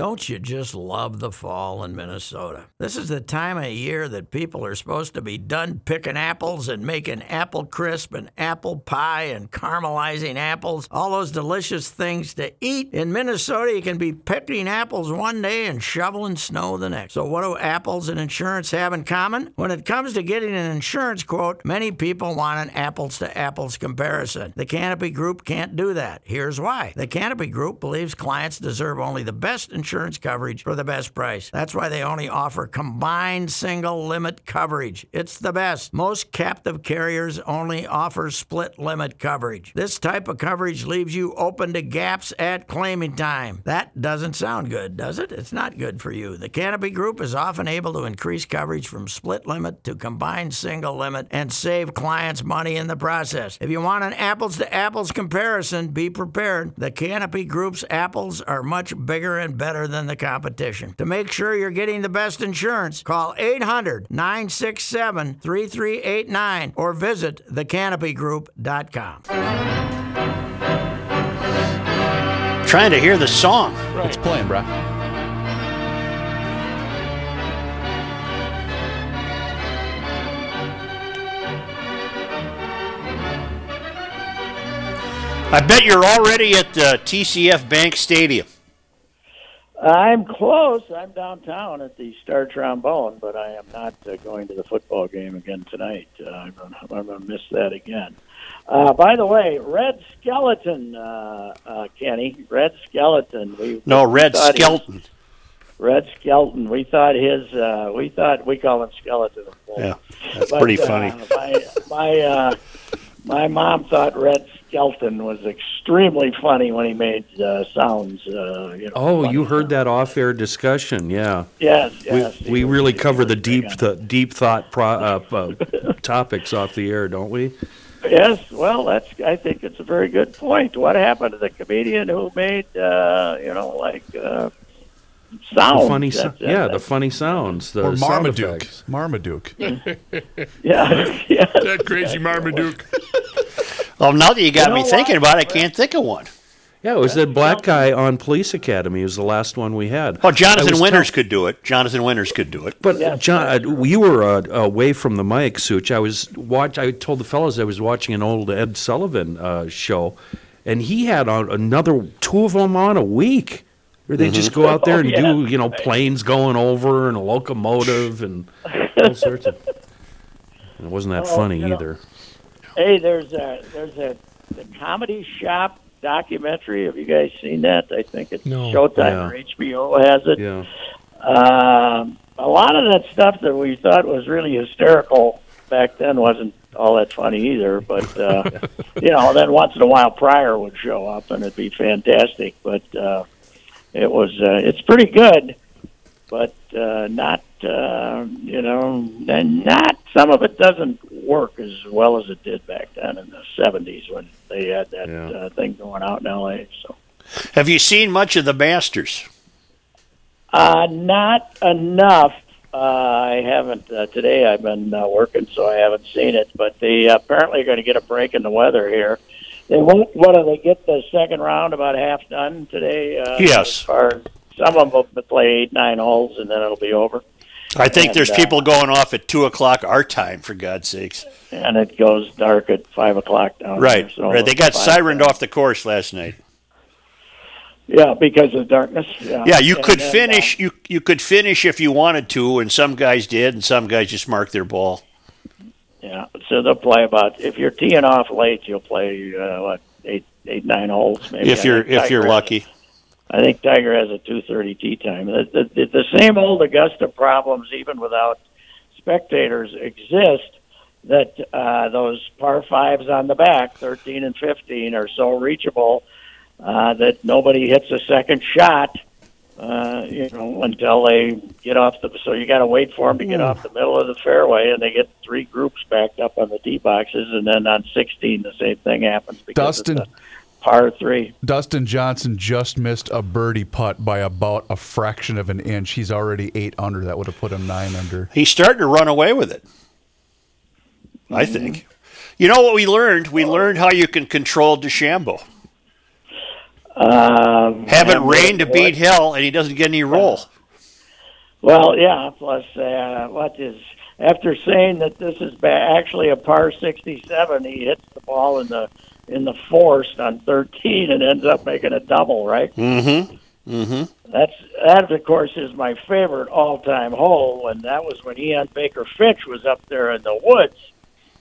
[SPEAKER 10] Don't you just love the fall in Minnesota? This is the time of year that people are supposed to be done picking apples and making apple crisp and apple pie and caramelizing apples, all those delicious things to eat. In Minnesota, you can be picking apples one day and shoveling snow the next. So, what do apples and insurance have in common? When it comes to getting an insurance quote, many people want an apples to apples comparison. The Canopy Group can't do that. Here's why. The Canopy Group believes clients deserve only the best insurance coverage for the best price. That's why they only offer combined single limit coverage. It's the best. Most captive carriers only offer split limit coverage. This type of coverage leaves you open to gaps at claiming time. That doesn't sound good, does it? It's not good for you. The Canopy Group is often able to increase coverage from split limit to combined single limit and save clients money in the process. If you want an apples to apples comparison, be prepared. The Canopy Group's apples are much bigger and better than the competition. To make sure you're getting the best insurance, call 800 967 3389 or visit thecanopygroup.com.
[SPEAKER 4] Trying to hear the song.
[SPEAKER 1] It's playing, bruh.
[SPEAKER 4] I bet you're already at uh, the TCF Bank Stadium.
[SPEAKER 11] I'm close. I'm downtown at the Star Trombone, but I am not uh, going to the football game again tonight. Uh, I'm going I'm to miss that again. Uh, by the way, Red Skeleton, uh, uh, Kenny, Red Skeleton. We
[SPEAKER 4] No,
[SPEAKER 11] we
[SPEAKER 4] Red
[SPEAKER 11] Skeleton. his- Red Skeleton. We thought his. Uh, we thought we call him Skeleton.
[SPEAKER 4] Yeah, that's
[SPEAKER 11] But,
[SPEAKER 4] pretty
[SPEAKER 11] uh,
[SPEAKER 4] funny.
[SPEAKER 11] my my uh, my mom thought Red Skelton was extremely funny when he made uh, sounds. Uh, you know,
[SPEAKER 2] Oh, you heard that off-air discussion? Yeah.
[SPEAKER 11] Yes, yes.
[SPEAKER 2] We, we really cover the deep, the deep thought pro, uh, uh, topics off the air, don't we?
[SPEAKER 11] Yes, well, that's. I think it's a very good point. What happened to the comedian who made, uh, you know, like uh, sounds?
[SPEAKER 2] The funny, so-
[SPEAKER 11] That's-
[SPEAKER 2] yeah, the funny sounds. The
[SPEAKER 1] Or Marmaduke.
[SPEAKER 2] effects.
[SPEAKER 1] Marmaduke.
[SPEAKER 11] yeah, yeah.
[SPEAKER 3] That crazy Marmaduke.
[SPEAKER 4] Well, now that you got
[SPEAKER 11] You
[SPEAKER 4] me thinking
[SPEAKER 11] what?
[SPEAKER 4] about it, I can't think of one.
[SPEAKER 2] Yeah, it was that black guy on Police Academy. It was the last one we had.
[SPEAKER 4] Oh, Jonathan Winters
[SPEAKER 2] tell-
[SPEAKER 4] could do it. Jonathan Winters could do it.
[SPEAKER 2] But uh, John, uh, you were uh, away from the mic, Such. I was watch. I told the fellows I was watching an old Ed Sullivan uh, show, and he had on another two of them on a week. Where they just go out there
[SPEAKER 11] Oh,
[SPEAKER 2] and
[SPEAKER 11] yeah.
[SPEAKER 2] do, you know, planes going over and a locomotive and all sorts of. And it wasn't that
[SPEAKER 11] Oh,
[SPEAKER 2] funny
[SPEAKER 11] you know.
[SPEAKER 2] either.
[SPEAKER 11] Hey, there's a there's a the comedy shop documentary. Have you guys seen that? I think it's
[SPEAKER 3] No.
[SPEAKER 11] Showtime
[SPEAKER 2] Yeah.
[SPEAKER 11] or HBO has it.
[SPEAKER 2] Yeah.
[SPEAKER 11] Um, a lot of that stuff that we thought was really hysterical back then wasn't all that funny either. But uh, you know, then once in a while, Pryor would show up and it'd be fantastic. But uh, it was uh, it's pretty good, but uh, not uh, you know, and not some of it doesn't work as well as it did back then in the '70s when they had that
[SPEAKER 2] Yeah.
[SPEAKER 11] uh, thing going out in L.A. So.
[SPEAKER 4] Have you seen much of the Masters?
[SPEAKER 11] Uh, not enough. Uh, I haven't uh, today. I've been uh, working, so I haven't seen it. But they apparently are going to get a break in the weather here. They won't. What do they get the second round about half done today? Uh,
[SPEAKER 4] Yes.
[SPEAKER 11] Or some of them will play eight, nine holes, and then it'll be over.
[SPEAKER 4] I think
[SPEAKER 11] And,
[SPEAKER 4] there's
[SPEAKER 11] uh,
[SPEAKER 4] people going off at two o'clock our time, for God's sakes.
[SPEAKER 11] And it goes dark at five o'clock down
[SPEAKER 4] Right,
[SPEAKER 11] there. So
[SPEAKER 4] right. They got
[SPEAKER 11] five-
[SPEAKER 4] sirened off the course last night.
[SPEAKER 11] Yeah, because of darkness. Yeah,
[SPEAKER 4] Yeah, you
[SPEAKER 11] And
[SPEAKER 4] could
[SPEAKER 11] then, uh,
[SPEAKER 4] finish. You you could finish if you wanted to, and some guys did, and some guys just marked their ball.
[SPEAKER 11] Yeah, so they'll play about if you're teeing off late, you'll play uh, what eight, eight, nine holes maybe.
[SPEAKER 4] If you're if you're lucky.
[SPEAKER 11] I think Tiger has a two thirty tee time. The, the, the, same old Augusta problems, even without spectators, exist. That uh, those par fives on the back, thirteen and fifteen, are so reachable uh, that nobody hits a second shot. Uh, you know, until they get off the. So you got to wait for them to get off the middle of the fairway, and they get three groups backed up on the tee boxes, and then on sixteen, the same thing happens because
[SPEAKER 1] Dustin-
[SPEAKER 11] it's a par three.
[SPEAKER 1] Dustin Johnson just missed a birdie putt by about a fraction of an inch. He's already eight under. That would have put him nine under.
[SPEAKER 4] He's starting to run away with it. I think. You know what we learned? We learned how you can control DeChambeau.
[SPEAKER 11] Um,
[SPEAKER 4] Have it
[SPEAKER 11] and
[SPEAKER 4] rain to beat hell, and he doesn't get any roll.
[SPEAKER 11] Well, yeah. Plus, uh, what is after saying that this is ba- actually a par sixty-seven, he hits the ball in the in the forced on thirteen and ends up making a double. Right.
[SPEAKER 4] Mm-hmm. Mm-hmm.
[SPEAKER 11] That's that, of course, is my favorite all-time hole, and that was when Ian Baker Finch was up there in the woods,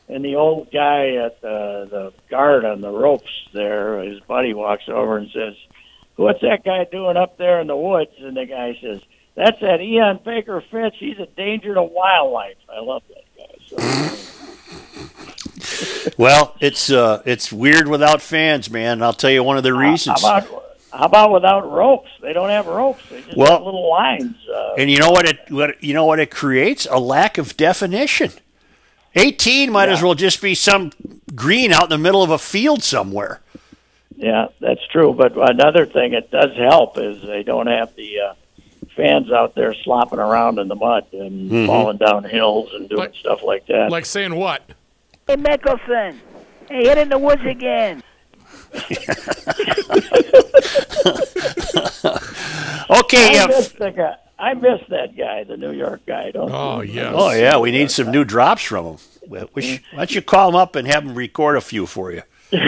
[SPEAKER 11] and the old guy at the the guard on the ropes there, his buddy walks over and says, "What's that guy doing up there in the woods?" And the guy says, "That's that Ian Baker Finch. He's a danger to wildlife." I love that guy. So,
[SPEAKER 4] Well, it's uh, it's weird without fans, man. I'll tell you one of the reasons.
[SPEAKER 11] how about how about without ropes? They don't have ropes. They just
[SPEAKER 4] Well-
[SPEAKER 11] have little lines. Uh,
[SPEAKER 4] And you know what it what you know what it creates? A lack of definition. 18 might as well just be some green out in the middle of a field somewhere.
[SPEAKER 11] Yeah, that's true. But another thing it does help is they don't have the uh, fans out there slopping around in the mud and
[SPEAKER 3] Mhm.
[SPEAKER 11] falling down hills and doing stuff like that.
[SPEAKER 3] Like saying what?
[SPEAKER 12] Hey, Mickelson. Hey, hit in the woods again.
[SPEAKER 4] Okay,
[SPEAKER 11] I
[SPEAKER 4] uh,
[SPEAKER 11] miss the guy. I miss that guy, the New York guy. Don't
[SPEAKER 3] Oh,
[SPEAKER 11] you?
[SPEAKER 3] yes.
[SPEAKER 4] Oh yeah, we need some new drops from him. We sh- Why don't you call him up and have him record a few for you?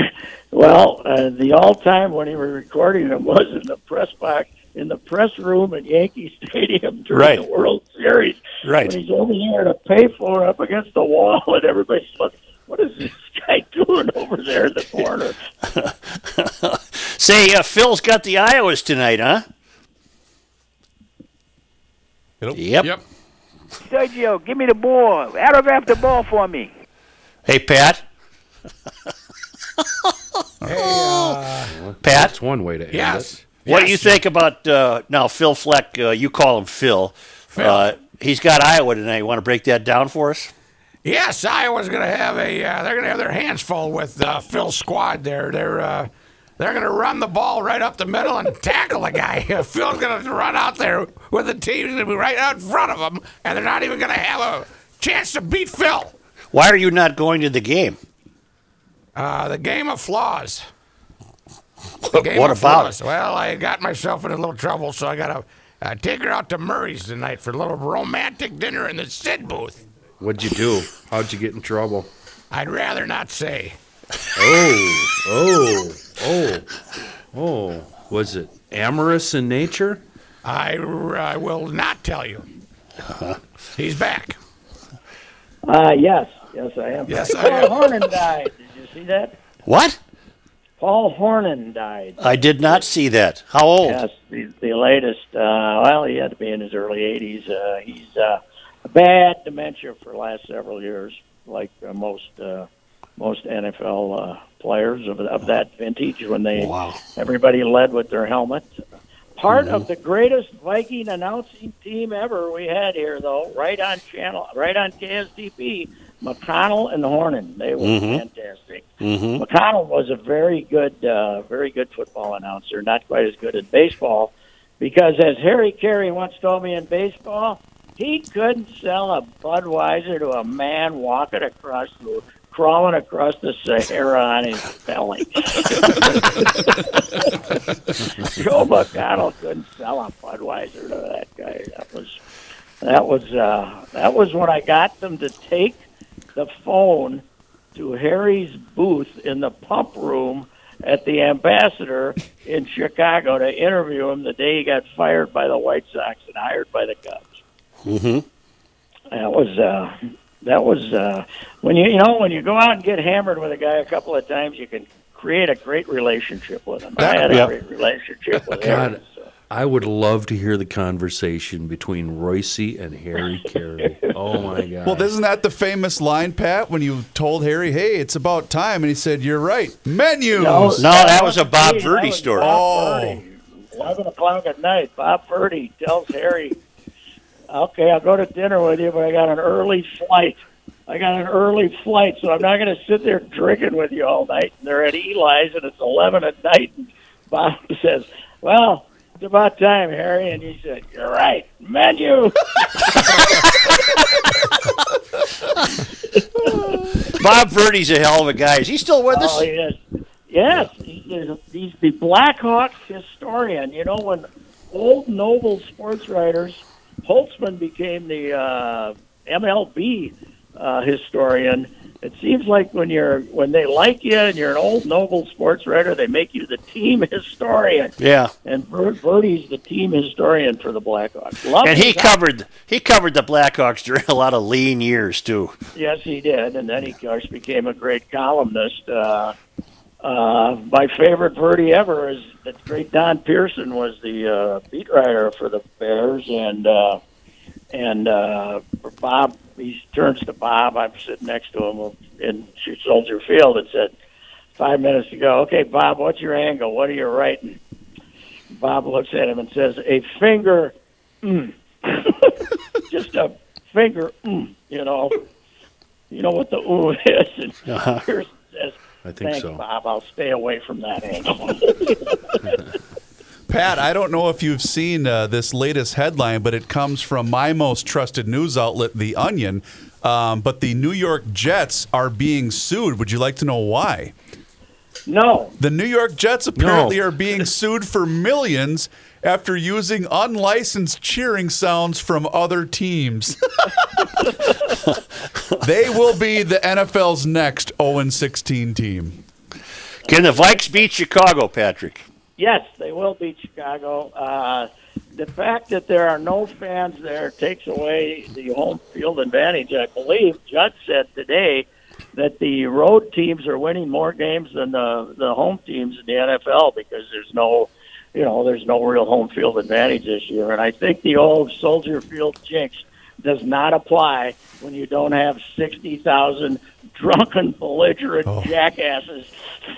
[SPEAKER 11] Well, uh, the all-time when he was recording him was in the press box in the press room at Yankee Stadium during
[SPEAKER 4] Right.
[SPEAKER 11] the World Series.
[SPEAKER 4] Right.
[SPEAKER 11] When he's over there to pay for up against the wall, and everybody's like, "What is this guy doing over there in the corner?"
[SPEAKER 4] Say, uh, Phil's got the Iowas tonight, huh? Yep.
[SPEAKER 3] Yep.
[SPEAKER 12] Sergio, give me the ball. Autograph the ball for me.
[SPEAKER 4] Hey, Pat. Hey, Pat,
[SPEAKER 2] That's one way to end
[SPEAKER 3] Yes.
[SPEAKER 2] it.
[SPEAKER 4] what do you
[SPEAKER 3] Yes.
[SPEAKER 4] think about uh, now? Phil Fleck, uh, you call him Phil. Uh, he's got Iowa tonight. You want to break that down for us?
[SPEAKER 3] Yes, Iowa's going to have a. Uh, they're going to have their hands full with uh, Phil's squad. There, they're uh, they're going to run the ball right up the middle and tackle a guy. Phil's going to run out there with the team going to be right out in front of him, and they're not even going to have a chance to beat Phil.
[SPEAKER 4] Why are you not going to the game?
[SPEAKER 3] Uh, the game of flaws. Game
[SPEAKER 4] what
[SPEAKER 3] of
[SPEAKER 4] about
[SPEAKER 3] flaws. Well, I got myself in a little trouble, so I got to uh, take her out to Murray's tonight for a little romantic dinner in the Sid booth.
[SPEAKER 2] What'd you do? How'd you get in trouble?
[SPEAKER 3] I'd rather not say.
[SPEAKER 2] Oh, oh, oh, oh. Was it amorous in nature?
[SPEAKER 3] I, I will not tell you. He's back.
[SPEAKER 11] Uh, yes. Yes, I am.
[SPEAKER 4] Yes,
[SPEAKER 11] Paul
[SPEAKER 4] I am.
[SPEAKER 11] Hornung died. Did you see that?
[SPEAKER 4] What?
[SPEAKER 11] Paul Hornung died.
[SPEAKER 4] I did not see that. How old?
[SPEAKER 11] Yes, the, the latest. Uh, well, he had to be in his early 80s. Uh, he's uh, bad dementia for the last several years, like uh, most uh, most NFL uh, players of, of that vintage when they
[SPEAKER 4] Wow.
[SPEAKER 11] everybody led with their helmet. Part of the greatest Viking announcing team ever we had here, though, right on channel, right on KSTP, McConnell and Hornung. They were
[SPEAKER 4] Mhm.
[SPEAKER 11] fantastic.
[SPEAKER 4] Mm-hmm.
[SPEAKER 11] McConnell was a very good, uh, very good football announcer. Not quite as good at baseball, because as Harry Caray once told me in baseball, he couldn't sell a Budweiser to a man walking across the crawling across the Sahara on his belly. Joe McConnell couldn't sell a Budweiser to that guy. That was that was uh, that was when I got them to take the phone to Harry's booth in the pump room at the Ambassador in Chicago to interview him the day he got fired by the White Sox and hired by the Cubs.
[SPEAKER 4] Mm-hmm.
[SPEAKER 11] That was uh, that was uh, when you you know when you go out and get hammered with a guy a couple of times, you can create a great relationship with him. I had a
[SPEAKER 2] Yep.
[SPEAKER 11] great relationship with
[SPEAKER 2] God,
[SPEAKER 11] Harry.
[SPEAKER 2] I would love to hear the conversation between Royce and Harry Caray. Oh my God!
[SPEAKER 1] Well, isn't that the famous line, Pat, when you told Harry, "Hey, it's about time," and he said, "You're right, menus."
[SPEAKER 11] No,
[SPEAKER 4] No, that was a Bob
[SPEAKER 11] That
[SPEAKER 4] Verdi story.
[SPEAKER 11] Bob
[SPEAKER 1] Oh.
[SPEAKER 11] Verdi. Eleven o'clock at night. Bob Verdi tells Harry, "Okay, I'll go to dinner with you, but I got an early flight. I got an early flight, so I'm not going to sit there drinking with you all night." And they're at Eli's, and it's eleven at night. And Bob says, "Well, it's about time, Harry." And he said, "You're right, menu."
[SPEAKER 4] Bob Verdi's a hell of a guy. Is he still with us?
[SPEAKER 11] Oh, he is. Yes, he's, he's the Blackhawks historian. You know, when old noble sports writers, Holtzman became the uh, MLB uh, historian. It seems like when you're when they like you and you're an old noble sports writer, they make you the team historian.
[SPEAKER 4] Yeah.
[SPEAKER 11] And Ver- Verdi's the team historian for the Blackhawks. Love
[SPEAKER 4] And he covered he covered the Blackhawks during a lot of lean years too.
[SPEAKER 11] Yes, he did, and then he, of course, became a great columnist. Uh, uh, my favorite Verdi ever is that great Don Pearson was the uh, beat writer for the Bears, and uh, and uh, Bob. He turns to Bob. I'm sitting next to him in Soldier Field, and said five minutes ago, "Okay, Bob, what's your angle? What are you writing?" Bob looks at him and says, "A finger, mm. just a finger, mm, you know." You know what the ooh is? And
[SPEAKER 2] Uh-huh.
[SPEAKER 11] Pearson
[SPEAKER 2] I think
[SPEAKER 11] Thanks,
[SPEAKER 2] so.
[SPEAKER 11] Bob. I'll stay away from that angle.
[SPEAKER 1] Pat, I don't know if you've seen uh, this latest headline, but it comes from my most trusted news outlet, The Onion. Um, but the New York Jets are being sued. Would you like to know why?
[SPEAKER 11] No.
[SPEAKER 1] The New York Jets apparently are being sued for millions after using unlicensed cheering sounds from other teams. they will be the NFL's next 0 16 team.
[SPEAKER 4] Can the Vikes beat Chicago, Patrick?
[SPEAKER 11] yes, they will beat Chicago. Uh, the fact that there are no fans there takes away the home field advantage. I believe Judd said today that the road teams are winning more games than the the home teams in the NFL because there's no, you know, there's no real home field advantage this year. And I think the old Soldier Field jinx does not apply when you don't have sixty thousand drunken, belligerent jackasses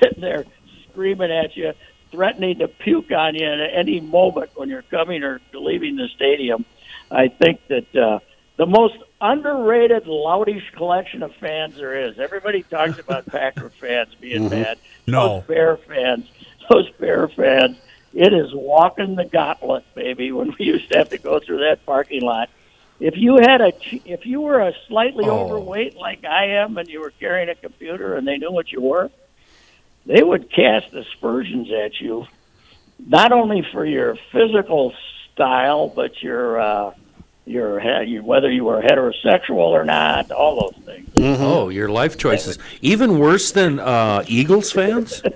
[SPEAKER 11] sitting there screaming at you, threatening to puke on you at any moment when you're coming or leaving the stadium. I think that uh, the most underrated, loutish collection of fans there is. Everybody talks about Packer fans being
[SPEAKER 1] Mhm.
[SPEAKER 11] bad.
[SPEAKER 1] No.
[SPEAKER 11] Those Bear fans, those Bear fans, it is walking the gauntlet, baby. When we used to have to go through that parking lot, if you had a, ch- if you were a slightly
[SPEAKER 1] Oh.
[SPEAKER 11] overweight like I am, and you were carrying a computer, and they knew what you were, they would cast aspersions at you, not only for your physical style, but your uh, your he- whether you were heterosexual or not, all those things.
[SPEAKER 2] Oh, your life choices. Even worse than uh, Eagles fans?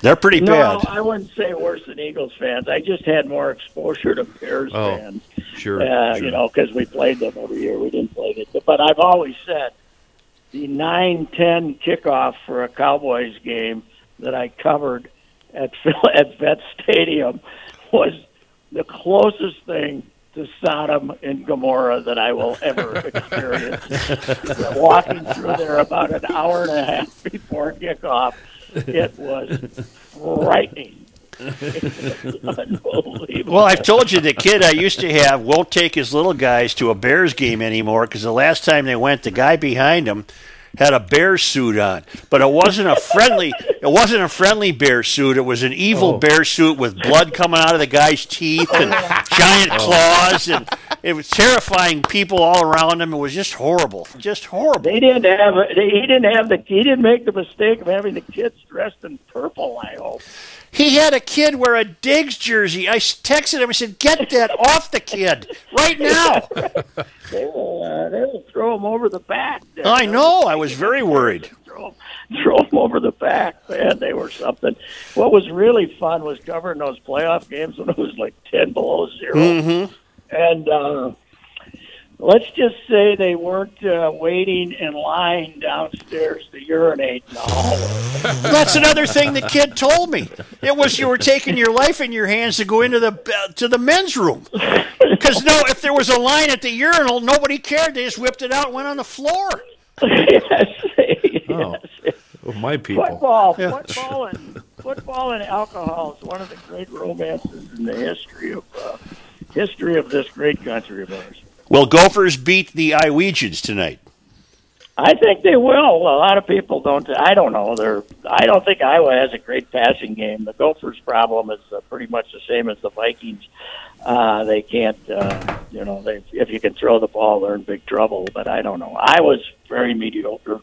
[SPEAKER 4] They're pretty
[SPEAKER 11] no,
[SPEAKER 4] bad.
[SPEAKER 11] I wouldn't say worse than Eagles fans. I just had more exposure to Bears
[SPEAKER 2] Oh,
[SPEAKER 11] fans.
[SPEAKER 2] Sure.
[SPEAKER 11] uh,
[SPEAKER 2] sure.
[SPEAKER 11] you know, because we played them every year. We didn't play it, but I've always said the nine ten kickoff for a Cowboys game that I covered at Phil- at Vet Stadium was the closest thing to Sodom and Gomorrah that I will ever experience. Walking through there about an hour and a half before kickoff, it was frightening. Unbelievable.
[SPEAKER 4] Well, I've told you the kid I used to have won't take his little guys to a Bears game anymore because the last time they went, the guy behind him had a bear suit on, but it wasn't a friendly. It wasn't a friendly bear suit. It was an evil oh. bear suit with blood coming out of the guy's teeth and giant oh. claws, and it was terrifying people all around him. It was just horrible, just horrible.
[SPEAKER 11] They didn't have. They, he didn't have the. He didn't make the mistake of having the kids dressed in purple. I hope.
[SPEAKER 4] He had a kid wear a Diggs jersey. I texted him. I said, "Get that off the kid right now."
[SPEAKER 11] They will. Uh, they will throw him over the back. there.
[SPEAKER 4] I know. I was very worried.
[SPEAKER 11] Throw, him, throw him over the back. Man, they were something. What was really fun was covering those playoff games when it was like ten below 0
[SPEAKER 4] Mhm.
[SPEAKER 11] and uh, let's just say they weren't uh, waiting in line downstairs to urinate in the hallway.
[SPEAKER 4] That's another thing the kid told me. It was you were taking your life in your hands to go into the uh, to the men's room. Because no, if there was a line at the urinal, nobody cared. They just whipped it out and went on the floor.
[SPEAKER 2] Yes, Oh, oh, my people.
[SPEAKER 11] Football, football, and football and alcohol is one of the great romances in the history of uh, history of this great country of ours.
[SPEAKER 4] Will Gophers beat the Iwegians tonight?
[SPEAKER 11] I think they will. A lot of people don't. I don't know. They're. I don't think Iowa has a great passing game. The Gophers' problem is uh, pretty much the same as the Vikings. Uh, they can't. Uh, you know, they if you can throw the ball, they're in big trouble. But I don't know. I was very mediocre.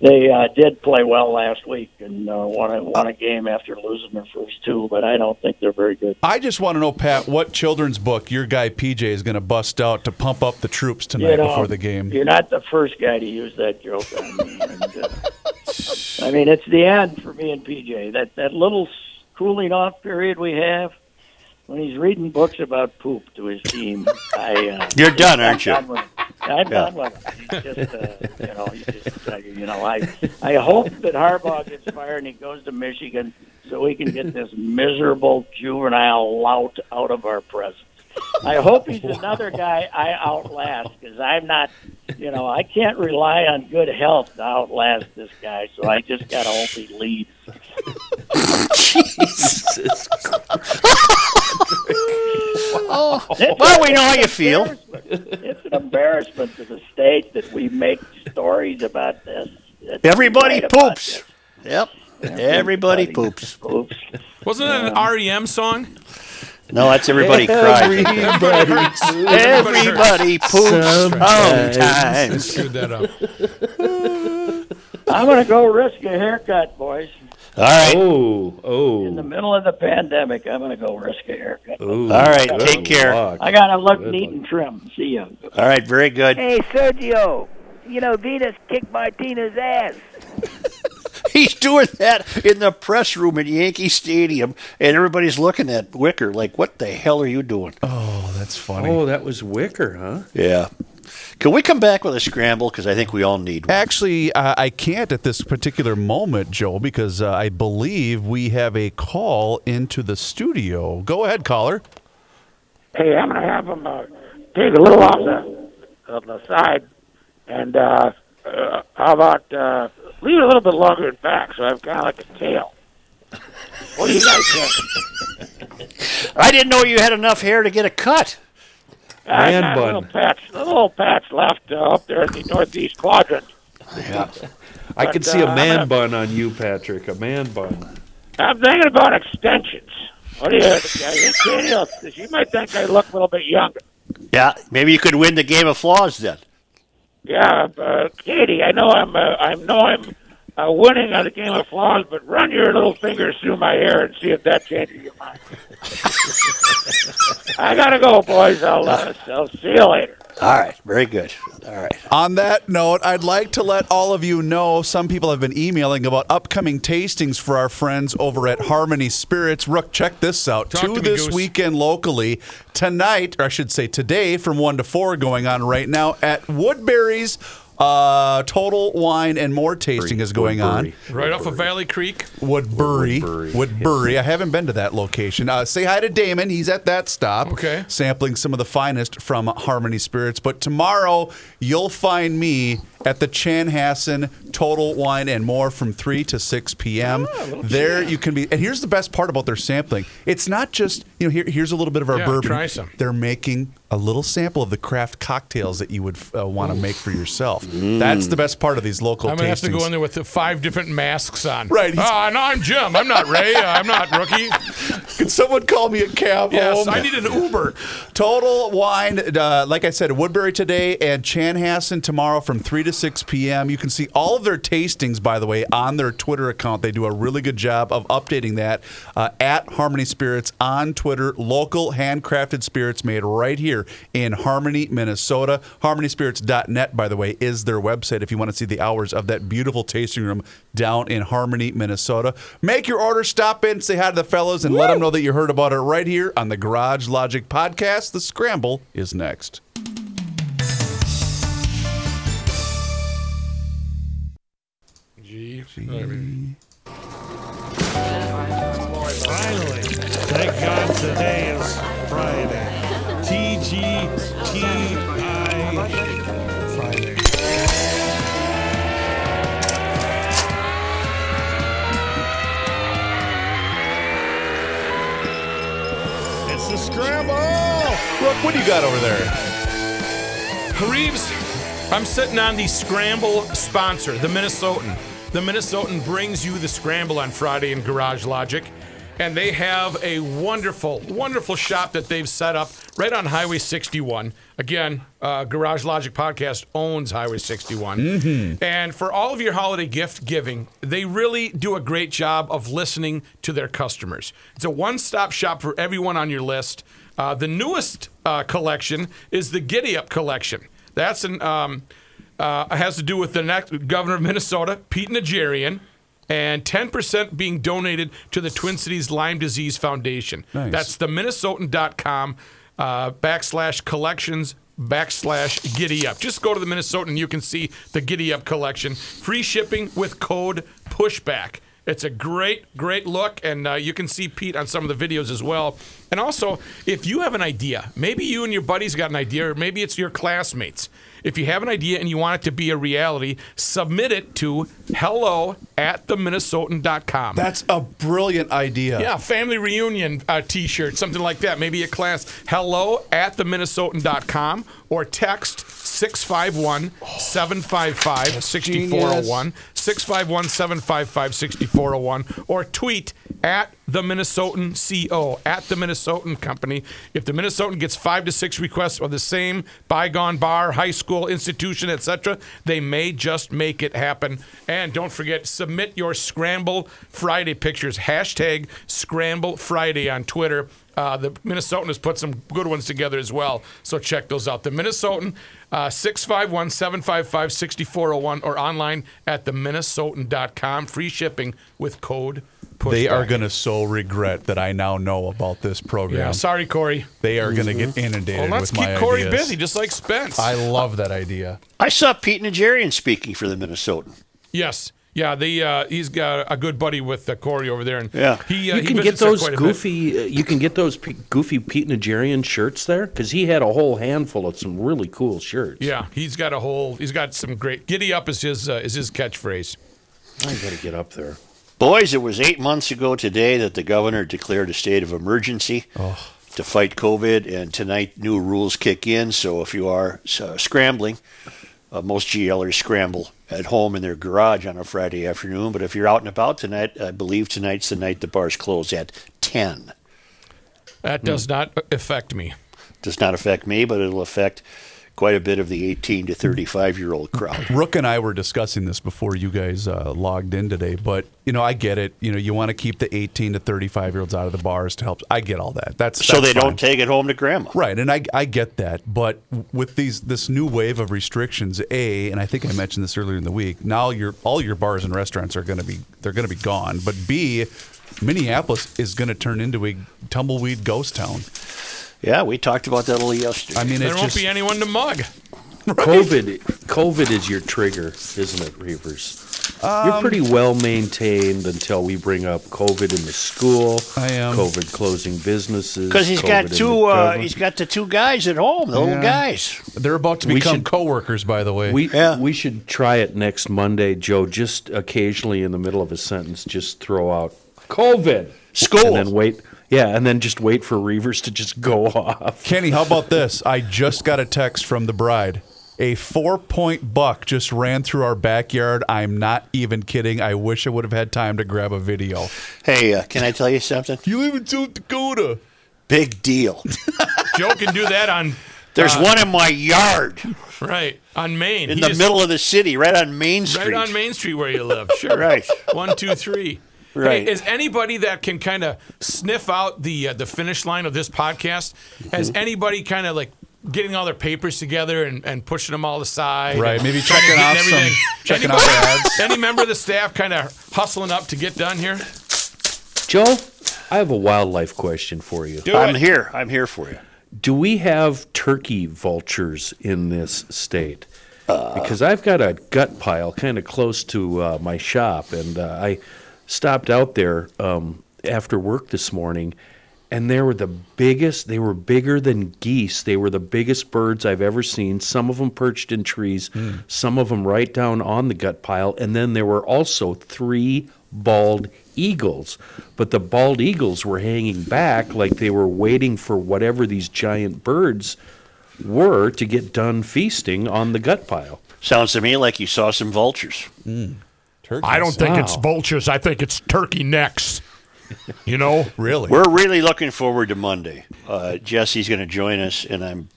[SPEAKER 11] They uh, did play well last week and uh, won a, won a game after losing their first two. But I don't think they're very good.
[SPEAKER 1] I just want to know, Pat, what children's book your guy PJ is going to bust out to pump up the troops tonight
[SPEAKER 11] You know,
[SPEAKER 1] before the game.
[SPEAKER 11] You're not the first guy to use that joke on me. And, uh, I mean, it's the end for me and PJ. That that little cooling off period we have when he's reading books about poop to his team. I uh,
[SPEAKER 4] You're done, aren't you?
[SPEAKER 11] done. I'm
[SPEAKER 4] Yeah.
[SPEAKER 11] done with him. He's just, uh, you know, he's just, uh, you know, I I hope that Harbaugh gets fired and he goes to Michigan so we can get this miserable juvenile lout out of our presence. I hope he's another guy I outlast because I'm not, you know, I can't rely on good health to outlast this guy. So I just got to hope he leaves.
[SPEAKER 4] Jesus. oh, well, we know how you feel.
[SPEAKER 11] It's an embarrassment to the state that we make stories about this. It's
[SPEAKER 4] Everybody
[SPEAKER 11] great about
[SPEAKER 4] poops. Yep. Everybody poops.
[SPEAKER 11] Poops.
[SPEAKER 3] Wasn't that an um, REM song?
[SPEAKER 4] No, that's everybody cries.
[SPEAKER 3] Everybody hurts.
[SPEAKER 4] Everybody poops sometimes.
[SPEAKER 3] Screwed that up.
[SPEAKER 11] I'm going to go risk a haircut, boys.
[SPEAKER 4] All right.
[SPEAKER 2] Oh, oh.
[SPEAKER 11] In the middle of the pandemic, I'm going to go risk a haircut.
[SPEAKER 2] Ooh,
[SPEAKER 4] All right, take care.
[SPEAKER 2] luck.
[SPEAKER 11] I got to look
[SPEAKER 2] Good
[SPEAKER 11] neat
[SPEAKER 2] luck.
[SPEAKER 11] and trim. See you.
[SPEAKER 4] All right, very good.
[SPEAKER 12] Hey, Sergio, you know, Venus kicked Martina's ass.
[SPEAKER 4] He's doing that in the press room at Yankee Stadium, and everybody's looking at Wicker like, "What the hell are you doing?"
[SPEAKER 1] Oh, that's funny.
[SPEAKER 2] Oh, that was Wicker, huh?
[SPEAKER 4] Yeah. Can we come back with a scramble? Because I think we all need one.
[SPEAKER 1] Actually, uh, I can't at this particular moment, Joe, because uh, I believe we have a call into the studio. Go ahead, caller.
[SPEAKER 13] Hey, I'm gonna have them uh, take a little off the of the side, and uh, uh, how about uh, leave it a little bit longer in back, so I've kind of like a tail. What do you guys think?
[SPEAKER 4] I didn't know you had enough hair to get a cut.
[SPEAKER 13] I
[SPEAKER 2] Man
[SPEAKER 13] got a
[SPEAKER 2] bun.
[SPEAKER 13] little patch, a little patch left uh, up there in the northeast quadrant.
[SPEAKER 4] Yeah.
[SPEAKER 2] I
[SPEAKER 13] But,
[SPEAKER 2] could see a
[SPEAKER 13] uh,
[SPEAKER 2] man
[SPEAKER 13] I'm
[SPEAKER 2] bun on you, Patrick. A man bun.
[SPEAKER 13] I'm thinking about extensions. What do you think? Uh, you might think I look a little bit younger.
[SPEAKER 4] Yeah, maybe you could win the game of flaws then.
[SPEAKER 13] Yeah, uh, Katie, I know I'm, uh, I know I'm uh, winning on the game of flaws, but run your little fingers through my hair and see if that changes your mind. I gotta go, boys. I'll, uh, I'll see you later.
[SPEAKER 4] All right, very good. All right.
[SPEAKER 1] On that note, I'd like to let all of you know some people have been emailing about upcoming tastings for our friends over at Harmony Spirits. Rook, check this out.
[SPEAKER 3] Talk
[SPEAKER 1] Two
[SPEAKER 3] to me,
[SPEAKER 1] this
[SPEAKER 3] Goose.
[SPEAKER 1] weekend locally. Tonight, or I should say today, from 1 to 4, going on right now at Woodbury's Uh, Total Wine and More tasting is going on.
[SPEAKER 2] Woodbury.
[SPEAKER 3] Right off of Valley Creek.
[SPEAKER 1] Woodbury.
[SPEAKER 2] Woodbury,
[SPEAKER 1] Woodbury. I haven't been to that location. Uh, say hi to Damon. He's at that stop.
[SPEAKER 3] Okay.
[SPEAKER 1] Sampling some of the finest from Harmony Spirits. But tomorrow, you'll find me at the Chanhassen Total Wine and More from 3 to 6 p.m. there you can be. And here's the best part about their sampling it's not just, you know, here, here's a little bit of our
[SPEAKER 3] Yeah,
[SPEAKER 1] bourbon.
[SPEAKER 3] try some.
[SPEAKER 1] They're making a little sample of the craft cocktails that you would uh, want to make for yourself. That's the best part of these local
[SPEAKER 3] I'm gonna have to go in there with the five different masks on.
[SPEAKER 1] Right, he's-
[SPEAKER 3] Ah, no, I'm Jim. I'm not Ray. I'm not rookie.
[SPEAKER 1] Can someone call me a cab
[SPEAKER 3] Yes,
[SPEAKER 1] home?
[SPEAKER 3] I need an Uber.
[SPEAKER 1] Total Wine, uh, like I said, Woodbury today and Chanhassen tomorrow from 3 to 6 p.m. You can see all of their tastings, by the way, on their Twitter account. They do a really good job of updating that uh, at Harmony Spirits on Twitter. Local handcrafted spirits made right here in Harmony, Minnesota. HarmonySpirits.net, by the way, is their website if you want to see the hours of that beautiful tasting room down in Harmony, Minnesota. Make your order, stop in, say hi to the fellows, and let them know that you heard about it right here on the Garage Logic podcast. The Scramble is next.
[SPEAKER 3] Gee.
[SPEAKER 14] Finally. Thank God today is Friday. TGTI Friday. It's the scramble.
[SPEAKER 1] Brooke, what do you got over there?
[SPEAKER 3] Reeves, I'm sitting on the Scramble sponsor, the Minnesotan. The Minnesotan brings you the Scramble on Friday in Garage Logic. And they have a wonderful, wonderful shop that they've set up right on Highway 61. Again, uh, Garage Logic Podcast owns Highway 61. And for all of your holiday gift giving, they really do a great job of listening to their customers. It's a one stop shop for everyone on your list. Uh, the newest uh, collection is the Giddy Up collection. That's an um, uh, has to do with the next governor of Minnesota, Pete Najarian, and 10% being donated to the Twin Cities Lyme Disease Foundation.
[SPEAKER 1] Nice.
[SPEAKER 3] That's the Minnesotan.com uh, backslash collections backslash giddy up. Just go to the Minnesotan and you can see the giddy up collection. Free shipping with code pushback. It's a great, great look, and uh, you can see Pete on some of the videos as well. And also, if you have an idea, maybe you and your buddies got an idea, or maybe it's your classmates. If you have an idea and you want it to be a reality, submit it to hello at theminnesotan.com.
[SPEAKER 1] That's a brilliant idea.
[SPEAKER 3] Yeah, family reunion uh, t-shirt, something like that. Maybe a class. Hello at theminnesotan.com or text 651 755 6401. 651 755 6401. Or tweet at the Minnesotan CO, at the Minnesotan Company. If the Minnesotan gets five to six requests of the same bygone bar, high school, institution, etc., they may just make it happen. And don't forget, submit your Scramble Friday pictures. Hashtag Scramble Friday on Twitter. Uh, the Minnesotan has put some good ones together as well. So check those out. The Minnesotan, uh, 651 755 6401 or online at theminnesotan.com. Free shipping with code pushback.
[SPEAKER 1] They are going to so regret that I now know about this program.
[SPEAKER 3] Yeah, sorry, Corey.
[SPEAKER 1] They are going to get inundated
[SPEAKER 3] Well, let's
[SPEAKER 1] with
[SPEAKER 3] keep
[SPEAKER 1] my
[SPEAKER 3] Corey
[SPEAKER 1] ideas.
[SPEAKER 3] busy, just like Spence.
[SPEAKER 1] I love that idea.
[SPEAKER 4] I saw Pete Najarian speaking for the Minnesotan.
[SPEAKER 3] Yes. Yeah, they, uh, he's got a good buddy with uh, Corey over there, and
[SPEAKER 4] Yeah.
[SPEAKER 3] he uh,
[SPEAKER 2] you
[SPEAKER 3] he
[SPEAKER 2] can get those
[SPEAKER 3] quite a bit.
[SPEAKER 2] goofy. Uh, you can get those p- goofy Pete Najarian shirts there because he had a whole handful of some really cool shirts.
[SPEAKER 3] Yeah, he's got a whole. He's got some great. Giddy up is his uh, is his catchphrase.
[SPEAKER 2] I got to get up there.
[SPEAKER 4] Boys, it was eight months ago today that the governor declared a state of emergency to fight COVID, and tonight new rules kick in. So if you are uh, scrambling, uh, most GLers scramble at home in their garage on a Friday afternoon. But if you're out and about tonight, I believe tonight's the night the bars close at 10.
[SPEAKER 3] That does not affect me.
[SPEAKER 4] Does not affect me, but it'll affect quite a bit of the 18 to 35 year old crowd.
[SPEAKER 1] Rook and I were discussing this before you guys uh, logged in today, but you know I get it. You know you want to keep the 18 to 35 year olds out of the bars to help. I get all that. That's
[SPEAKER 4] So
[SPEAKER 1] that's
[SPEAKER 4] they
[SPEAKER 1] fine.
[SPEAKER 4] don't take it home to grandma.
[SPEAKER 1] Right, and I, I get that, but with these this new wave of restrictions, a and I think I mentioned this earlier in the week. Now your all your bars and restaurants are going to be they're going to be gone. But b, Minneapolis is going to turn into a tumbleweed ghost town.
[SPEAKER 4] Yeah, we talked about that a little yesterday.
[SPEAKER 1] I mean,
[SPEAKER 3] There won't
[SPEAKER 1] just
[SPEAKER 3] be anyone to mug.
[SPEAKER 2] COVID, COVID is your trigger, isn't it, Reavers? You're
[SPEAKER 1] Um,
[SPEAKER 2] pretty well maintained until we bring up COVID in the school.
[SPEAKER 1] I am.
[SPEAKER 2] COVID closing businesses.
[SPEAKER 4] Because he's
[SPEAKER 2] COVID
[SPEAKER 4] got two. Uh, he's got the two guys at home, the little guys.
[SPEAKER 1] They're about to
[SPEAKER 2] We
[SPEAKER 1] become
[SPEAKER 2] should-
[SPEAKER 1] coworkers, by the way.
[SPEAKER 2] We we should try it next Monday, Joe. Just occasionally in the middle of a sentence, just throw out COVID
[SPEAKER 4] School.
[SPEAKER 2] and then wait. Yeah, and then just wait for Reavers to just go off.
[SPEAKER 1] Kenny, how about this? I just got a text from the bride. A four point buck just ran through our backyard. I'm not even kidding. I wish I would have had time to grab a video.
[SPEAKER 4] Hey, uh, can I tell you something?
[SPEAKER 1] You live in South Dakota.
[SPEAKER 4] Big deal.
[SPEAKER 3] Joe can do that on.
[SPEAKER 4] There's
[SPEAKER 3] uh,
[SPEAKER 4] one in my yard
[SPEAKER 3] right on Main.
[SPEAKER 4] in
[SPEAKER 3] He
[SPEAKER 4] the
[SPEAKER 3] just-
[SPEAKER 4] middle of the city, right on Main Street.
[SPEAKER 3] Right on Main Street where you live. Sure.
[SPEAKER 4] Right.
[SPEAKER 3] One, two, three.
[SPEAKER 4] Right.
[SPEAKER 3] Hey, is anybody that can kind of sniff out the uh, the finish line of this podcast? Has
[SPEAKER 4] Mm-hmm.
[SPEAKER 3] anybody kind of like getting all their papers together and, and pushing them all aside?
[SPEAKER 1] Right, maybe checking
[SPEAKER 3] get
[SPEAKER 1] off some-
[SPEAKER 3] everything-
[SPEAKER 1] checking
[SPEAKER 3] Anybody-
[SPEAKER 1] off ads.
[SPEAKER 3] Any member of the staff kind of hustling up to get done here?
[SPEAKER 2] Joe, I have a wildlife question for you.
[SPEAKER 3] Do
[SPEAKER 4] I'm
[SPEAKER 3] it.
[SPEAKER 4] here. I'm here for you.
[SPEAKER 2] Do we have turkey vultures in this state? because I've got a gut pile kind of close to uh, my shop, and uh, I stopped out there um, after work this morning, and they were the biggest. They were bigger than geese. They were the biggest birds I've ever seen. Some of them perched in trees, some of them right down on the gut pile, and then there were also three bald eagles. But the bald eagles were hanging back like they were waiting for whatever these giant birds were to get done feasting on the gut pile.
[SPEAKER 4] Sounds to me like you saw some vultures.
[SPEAKER 14] I don't think it's vultures. I think it's turkey necks. You know?
[SPEAKER 1] Really?
[SPEAKER 4] We're really looking forward to Monday. Uh, Jesse's going to join us, and I'm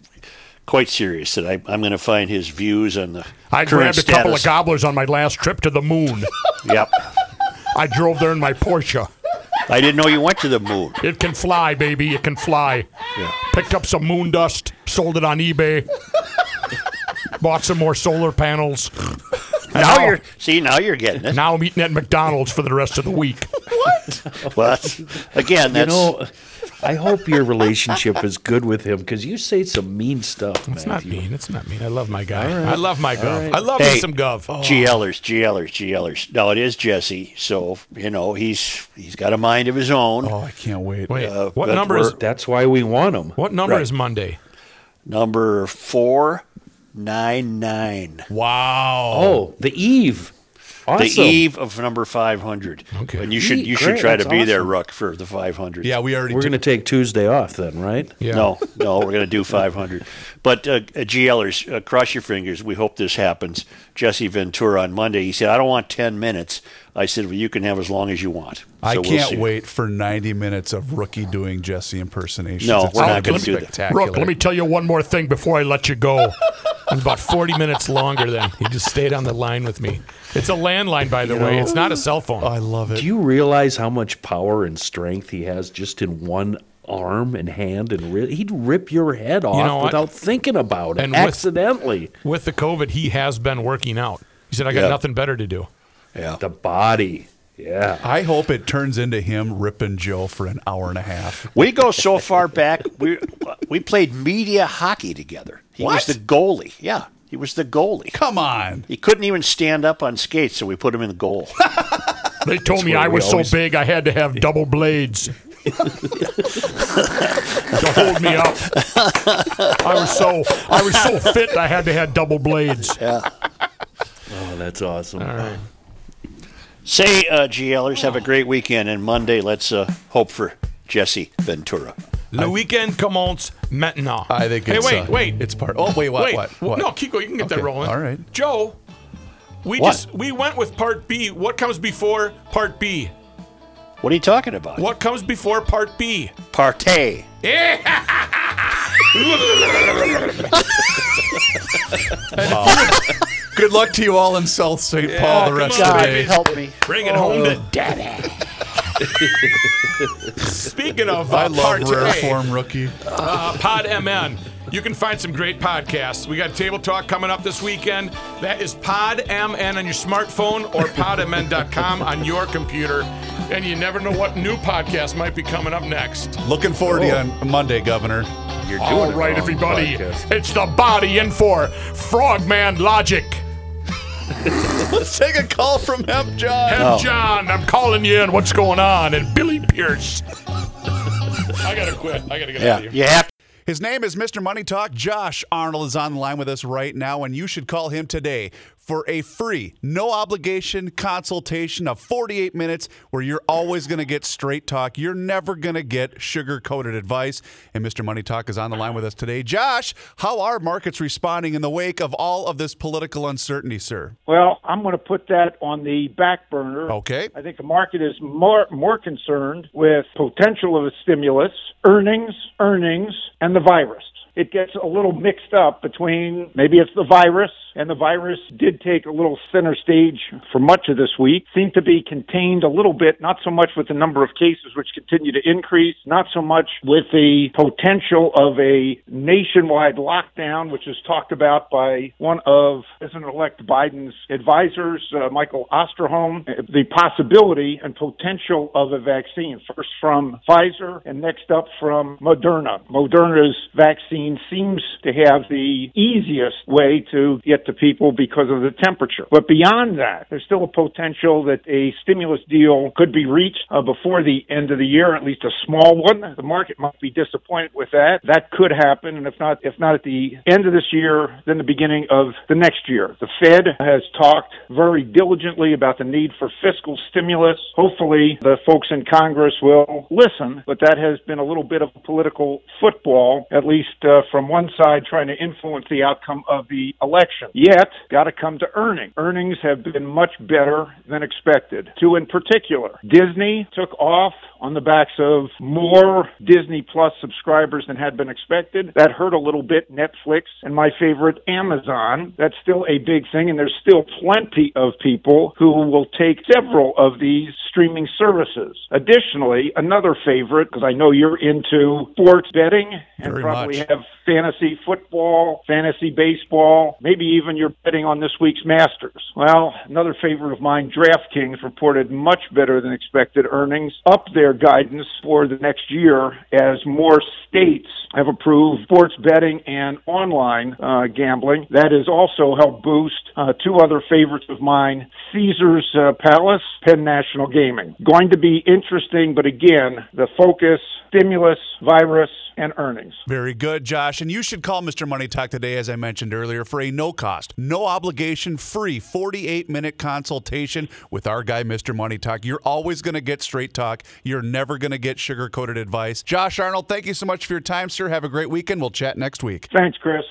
[SPEAKER 4] quite serious that I, I'm going to find his views on the
[SPEAKER 14] I
[SPEAKER 4] current
[SPEAKER 14] grabbed a couple of
[SPEAKER 4] status.
[SPEAKER 14] gobblers on my last trip to the moon.
[SPEAKER 4] Yep.
[SPEAKER 14] I drove there in my Porsche.
[SPEAKER 4] I didn't know you went to the moon.
[SPEAKER 14] It can fly, baby. It can fly. Picked up some moon dust, sold it on eBay. Bought some more solar panels. And
[SPEAKER 4] Now you're see. Now you're getting it.
[SPEAKER 14] now I'm eating at McDonald's for the rest of the week. What?
[SPEAKER 4] Well, that's- again,
[SPEAKER 2] You know, I hope your relationship is good with him because you say some mean stuff.
[SPEAKER 3] It's not mean. It's not mean. I love my guy.
[SPEAKER 2] All right.
[SPEAKER 3] I love my
[SPEAKER 2] All
[SPEAKER 3] gov.
[SPEAKER 2] right.
[SPEAKER 3] I love me some gov.
[SPEAKER 4] GLers, GLers, GLers. No, it is Jesse. So you know he's he's got a mind of his own.
[SPEAKER 1] Oh, I can't wait.
[SPEAKER 3] Wait,
[SPEAKER 4] Uh,
[SPEAKER 3] what number is
[SPEAKER 2] That's why we want him.
[SPEAKER 3] what number
[SPEAKER 4] Right.
[SPEAKER 3] is Monday?
[SPEAKER 4] Number four nine nine.
[SPEAKER 1] Wow.
[SPEAKER 2] Oh, the Eve. Awesome.
[SPEAKER 4] The eve of number five hundred.
[SPEAKER 3] Okay.
[SPEAKER 4] And you should you should
[SPEAKER 2] great,
[SPEAKER 4] try to
[SPEAKER 2] that's
[SPEAKER 4] be there,
[SPEAKER 2] awesome.
[SPEAKER 4] Rook, for the five hundred.
[SPEAKER 1] Yeah, we already
[SPEAKER 2] We're
[SPEAKER 1] did-
[SPEAKER 2] going to take Tuesday off then, right?
[SPEAKER 3] Yeah.
[SPEAKER 4] No, no, we're going to do 500. But uh, uh, GLers, uh, cross your fingers. We hope this happens. Jesse Ventura on Monday, he said, I don't want 10 minutes. I said, well, you can have as long as you want.
[SPEAKER 1] I
[SPEAKER 4] So we'll
[SPEAKER 1] can't
[SPEAKER 4] see.
[SPEAKER 1] wait for 90 minutes of rookie doing Jesse impersonations.
[SPEAKER 4] No,
[SPEAKER 1] It's
[SPEAKER 4] we're
[SPEAKER 1] gonna
[SPEAKER 4] not gonna do that.
[SPEAKER 14] Rook, let me tell you one more thing before I let you go.
[SPEAKER 3] It's about 40 minutes longer than He just stayed on the line with me. It's a landline, by the way. It's not a cell phone.
[SPEAKER 1] I love it.
[SPEAKER 2] Do you realize how much power and strength he has just in one arm and hand? And ri- he'd rip your head off
[SPEAKER 3] know
[SPEAKER 2] without thinking about it
[SPEAKER 3] And with-
[SPEAKER 2] accidentally.
[SPEAKER 3] With the COVID, he has been working out. He said, I got
[SPEAKER 4] Yeah.
[SPEAKER 3] nothing better to do.
[SPEAKER 4] Yeah.
[SPEAKER 2] The body. Yeah.
[SPEAKER 1] I hope it turns into him ripping Joe for an hour and a half.
[SPEAKER 4] We go so far back. We we played media hockey together. He
[SPEAKER 1] What?
[SPEAKER 4] was the goalie. Yeah, he was the goalie.
[SPEAKER 1] Come on.
[SPEAKER 4] He couldn't even stand up on skates, so we put him in the goal.
[SPEAKER 14] They told me I
[SPEAKER 2] we
[SPEAKER 14] was so big I had to have double blades. to hold me up. I was so I was so fit I had to have double blades.
[SPEAKER 4] Yeah.
[SPEAKER 2] Oh, that's awesome.
[SPEAKER 3] All right.
[SPEAKER 4] Say, uh, GLers, have a great weekend. And Monday, let's uh, hope for Jesse Ventura.
[SPEAKER 3] Le weekend commence maintenant.
[SPEAKER 1] I think
[SPEAKER 3] Hey,
[SPEAKER 1] it's,
[SPEAKER 3] wait,
[SPEAKER 1] uh,
[SPEAKER 3] wait.
[SPEAKER 1] it's part. Oh, wait, what?
[SPEAKER 3] wait.
[SPEAKER 1] what? what?
[SPEAKER 3] No, Kiko, you can get that
[SPEAKER 1] Okay,
[SPEAKER 3] rolling.
[SPEAKER 1] all right.
[SPEAKER 3] Joe, we
[SPEAKER 4] What?
[SPEAKER 3] just we went with part B. What comes before part B?
[SPEAKER 4] What are you talking about?
[SPEAKER 3] What comes before part B?
[SPEAKER 4] Partay.
[SPEAKER 1] Good luck to you all in South St. Paul the rest
[SPEAKER 3] on,
[SPEAKER 1] of the
[SPEAKER 4] God
[SPEAKER 1] day.
[SPEAKER 4] help me.
[SPEAKER 3] Bring it home to daddy. Speaking of uh,
[SPEAKER 1] I love
[SPEAKER 3] part
[SPEAKER 1] rare
[SPEAKER 3] A,
[SPEAKER 1] form rookie.
[SPEAKER 3] uh, Pod MN. you can find some great podcasts. We got Table Talk coming up this weekend. That is Pod MN on your smartphone or podmn.com on your computer. And you never know what new podcast might be coming up next.
[SPEAKER 1] Looking forward to you on Monday, Governor.
[SPEAKER 2] You're doing
[SPEAKER 4] All
[SPEAKER 2] it
[SPEAKER 4] right,
[SPEAKER 2] wrong,
[SPEAKER 4] everybody.
[SPEAKER 2] podcast.
[SPEAKER 4] It's the body in for Frogman Logic.
[SPEAKER 1] Let's take a call from Hemp John.
[SPEAKER 4] Hemp oh. John, I'm calling you in. What's going on? And Billy Pierce. I gotta quit. I gotta get out of here.
[SPEAKER 15] You have
[SPEAKER 1] His name is Mr. Money Talk. Josh Arnold is on the line with us right now, and you should call him today for a free, no obligation consultation of 48 minutes where you're always going to get straight talk. You're never going to get sugar coated advice. And Mr. Money Talk is on the line with us today. Josh, how are markets responding in the wake of all of this political uncertainty, sir?
[SPEAKER 16] Well, I'm going to put that on the back burner.
[SPEAKER 1] Okay.
[SPEAKER 16] I think the market is more more concerned with potential of a stimulus, earnings, earnings, and the virus. It gets a little mixed up between maybe it's the virus, and the virus did take a little center stage for much of this week. Seemed to be contained a little bit, not so much with the number of cases which continue to increase, not so much with the potential of a nationwide lockdown, which is talked about by one of President-elect Biden's advisors, uh, Michael Osterholm, the possibility and potential of a vaccine, first from Pfizer and next up from Moderna. Moderna's vaccine seems to have the easiest way to get to people because of the temperature. But beyond that, there's still a potential that a stimulus deal could be reached uh, before the end of the year, at least a small one. The market might be disappointed with that. That could happen, and if not, if not at the end of this year, then the beginning of the next year. The Fed has talked very diligently about the need for fiscal stimulus. Hopefully, the folks in Congress will listen, but that has been a little bit of political football, at least uh, from one side, trying to influence the outcome of the election. Yet, got to come to earnings. Earnings have been much better than expected. Two in particular, Disney took off on the backs of more Disney Plus subscribers than had been expected. That hurt a little bit Netflix and my favorite Amazon. That's still a big thing, and there's still plenty of people who will take several of these streaming services. Additionally, another favorite, because I know you're into sports betting and
[SPEAKER 1] Very
[SPEAKER 16] probably
[SPEAKER 1] much.
[SPEAKER 16] have fantasy football, fantasy baseball, maybe even you're betting on this week's Masters. Well, another favorite of mine, DraftKings, reported much better than expected earnings, up their guidance for the next year as more states have approved sports betting and online uh, gambling. That has also helped boost uh, two other favorites of mine, Caesars uh, Palace, Penn National Gaming. Going to be interesting, but again, the focus, stimulus, virus, and earnings.
[SPEAKER 1] Very good, Josh. And you should call Mr. Money Talk today, as I mentioned earlier, for a no cost, no obligation, free 48 minute consultation with our guy, Mr. Money Talk. You're always going to get straight talk. You're never going to get sugar coated advice. Josh Arnold, thank you so much for your time, sir. Have a great weekend. We'll chat next week.
[SPEAKER 16] Thanks, Chris.